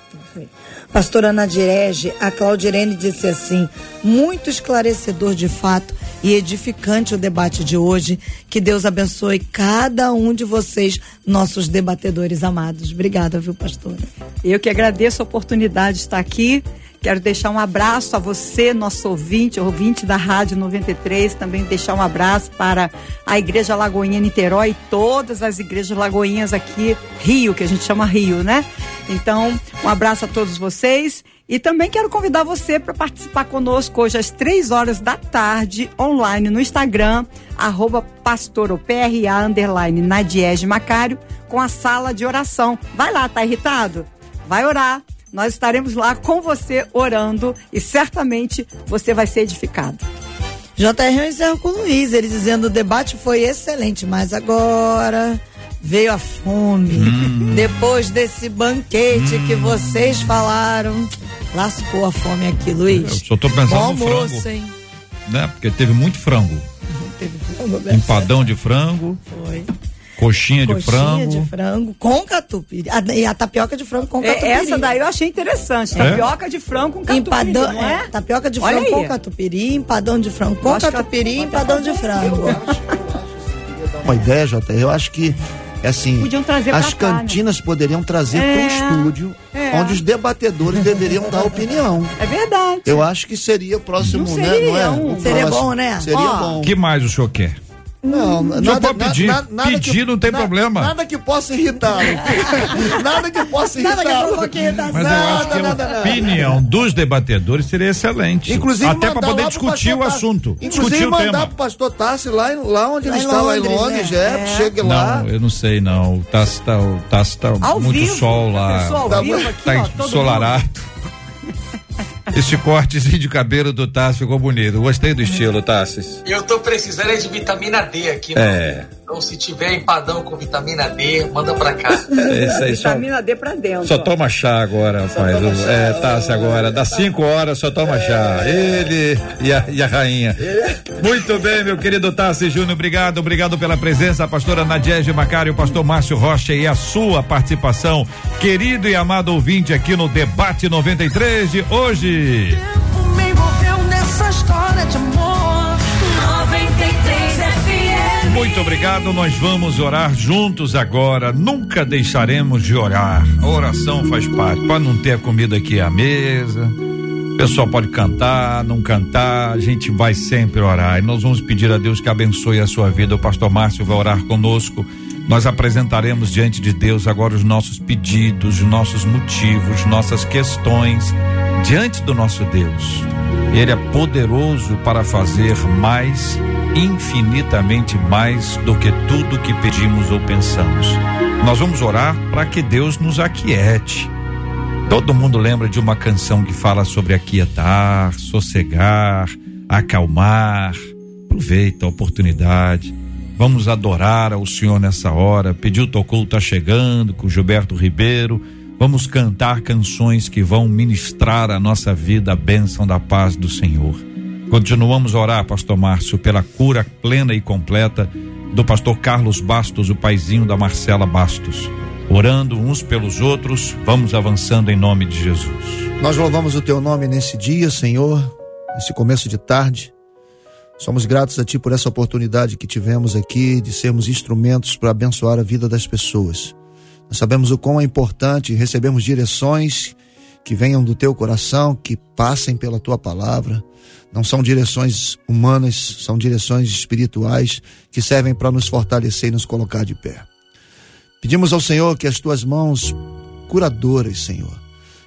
S5: Pastora Nadirege, a Claudirene disse assim: muito esclarecedor de fato e edificante o debate de hoje. Que Deus abençoe cada um de vocês, nossos debatedores amados. Obrigada, viu, pastora?
S2: Eu que agradeço a oportunidade de estar aqui. Quero deixar um abraço a você, nosso ouvinte, ouvinte da Rádio 93. Também deixar um abraço para a Igreja Lagoinha Niterói e todas as igrejas lagoinhas aqui, Rio, que a gente chama Rio, né? Então, um abraço a todos vocês. E também quero convidar você para participar conosco hoje às três horas da tarde, online no Instagram, arroba PRA underline Nadiege Macário, com a sala de oração. Vai lá, tá irritado? Vai orar. Nós estaremos lá com você orando e certamente você vai ser edificado.
S5: JR eu encerro com o Luiz, ele dizendo o debate foi excelente, mas agora veio a fome.
S1: Hum.
S5: Depois desse banquete que vocês falaram, lascou a fome aqui, Luiz.
S1: Eu só tô pensando
S5: Bom
S1: no
S5: almoço,
S1: frango.
S5: hein?
S1: Né? Porque teve muito frango.
S5: Teve frango.
S1: Empadão de frango,
S5: Foi.
S1: Coxinha, de
S5: Coxinha
S1: frango.
S5: de frango com catupiry. A, e a tapioca de frango com
S2: É,
S5: catupiry.
S2: essa daí eu achei interessante.
S1: É?
S2: Tapioca de frango com catupiry,
S5: Empadão,
S2: é?
S5: é, tapioca de frango com catupiry, empadão de frango com
S2: Acho que-
S5: catupiry, empadão de frango.
S3: Uma ideia, Jota, eu acho que é assim,
S2: Podiam trazer
S3: as
S2: cá, né?
S3: cantinas poderiam trazer
S2: É,
S3: para o estúdio,
S2: é.
S3: onde os debatedores deveriam dar opinião.
S2: É verdade.
S3: Eu acho que seria o próximo,
S2: Não
S3: né?
S2: seria
S3: Não é?
S2: um-
S5: Seria
S3: próximo.
S5: bom, né?
S3: Seria
S2: Ó,
S3: bom.
S1: O que mais o senhor quer?
S3: Não, nada,
S1: pode pedir.
S3: na- nada
S1: Pedir não tem
S3: na-
S1: problema.
S3: Nada que possa irritá-lo. nada que possa
S5: Nada que provoque irritação.
S1: Mas eu acho que
S3: nada,
S1: a
S3: nada.
S1: opinião dos debatedores seria excelente.
S3: Inclusive,
S1: Até para
S3: mandar
S1: poder discutir o
S3: Tassi.
S1: assunto.
S3: Inclusive,
S1: discutir o
S3: mandar
S1: tema.
S3: pro pastor Tassi lá, lá onde
S5: Lá
S3: ele está, lá em
S5: Londres, né?
S3: é,
S5: É.
S3: chegue lá.
S1: Não, eu não sei não. O Tassi tá, o Tassi tá muito
S2: vivo,
S1: sol
S2: a
S1: lá.
S3: Tá
S1: tá ensolarado. Esse cortezinho de cabelo do Tassi ficou bonito. Gostei do estilo, Tassis.
S4: Eu tô precisando é de vitamina D aqui, mano.
S1: É.
S4: Então, se tiver empadão com vitamina D, manda pra cá.
S1: Esse aí só,
S2: Vitamina D pra dentro.
S1: só
S2: ó.
S1: toma chá agora, rapaz.
S4: toma chá.
S1: É, Tassi agora. Das 5 horas só toma chá. Ele e a, e a rainha. Muito bem, meu querido Tassi Júnior. Obrigado, obrigado pela presença. A pastora Nadiege Macário, o pastor Márcio Rocha e a sua participação. Querido e amado ouvinte aqui no Debate 93 de hoje. Muito obrigado, nós vamos orar juntos agora. Nunca deixaremos de orar. A oração faz parte. Pode não ter comida aqui à mesa. O pessoal pode cantar, não cantar, a gente vai sempre orar. E nós vamos pedir a Deus que abençoe a sua vida. O pastor Márcio vai orar conosco. Nós apresentaremos diante de Deus agora os nossos pedidos, os nossos motivos, nossas questões diante do nosso Deus. Ele é poderoso para fazer mais, infinitamente mais do que tudo que pedimos ou pensamos. Nós vamos orar para que Deus nos aquiete. Todo mundo lembra de uma canção que fala sobre aquietar, sossegar, acalmar. Aproveita a oportunidade. Vamos adorar ao Senhor nessa hora. Pediu Tocou tá chegando com Gilberto Ribeiro. Vamos cantar canções que vão ministrar a nossa vida a bênção da paz do Senhor. Continuamos a orar, pastor Márcio, pela cura plena e completa do pastor Carlos Bastos, o paizinho da Marcela Bastos. Orando uns pelos outros, vamos avançando em nome de Jesus.
S3: Nós louvamos o teu nome nesse dia, Senhor, nesse começo de tarde. Somos gratos a ti por essa oportunidade que tivemos aqui de sermos instrumentos para abençoar a vida das pessoas. Nós sabemos o quão é importante recebermos direções que venham do teu coração, que passem pela tua palavra. Não são direções humanas, são direções espirituais que servem para nos fortalecer e nos colocar de pé. Pedimos ao Senhor que as tuas mãos curadoras, Senhor,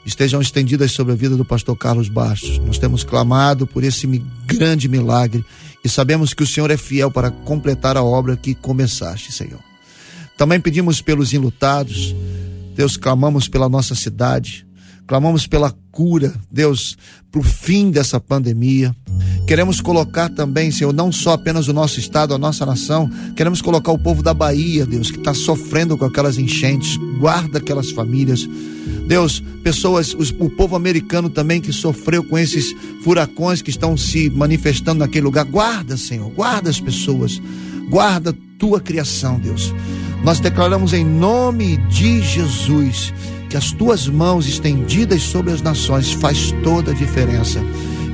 S3: estejam estendidas sobre a vida do pastor Carlos Bastos. Nós temos clamado por esse grande milagre e sabemos que o Senhor é fiel para completar a obra que começaste, Senhor. Também pedimos pelos enlutados, Deus, clamamos pela nossa cidade, clamamos pela cura, Deus, para o fim dessa pandemia. Queremos colocar também, Senhor, não só apenas o nosso estado, a nossa nação, queremos colocar o povo da Bahia, Deus, que está sofrendo com aquelas enchentes. Guarda aquelas famílias. Deus, pessoas, os, o povo americano também que sofreu com esses furacões que estão se manifestando naquele lugar. Guarda, Senhor, guarda as pessoas. Guarda tua criação, Deus. Nós declaramos em nome de Jesus que as tuas mãos estendidas sobre as nações faz toda a diferença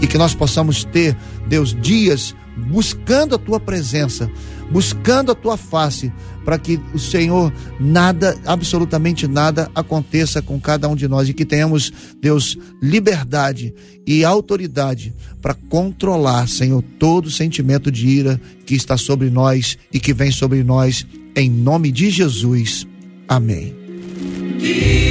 S3: e que nós possamos ter, Deus, dias buscando a tua presença, buscando a tua face, para que o Senhor nada, absolutamente nada aconteça com cada um de nós e que tenhamos, Deus, liberdade e autoridade para controlar, Senhor, todo sentimento de ira que está sobre nós e que vem sobre nós, em nome de Jesus. Amém.
S7: Que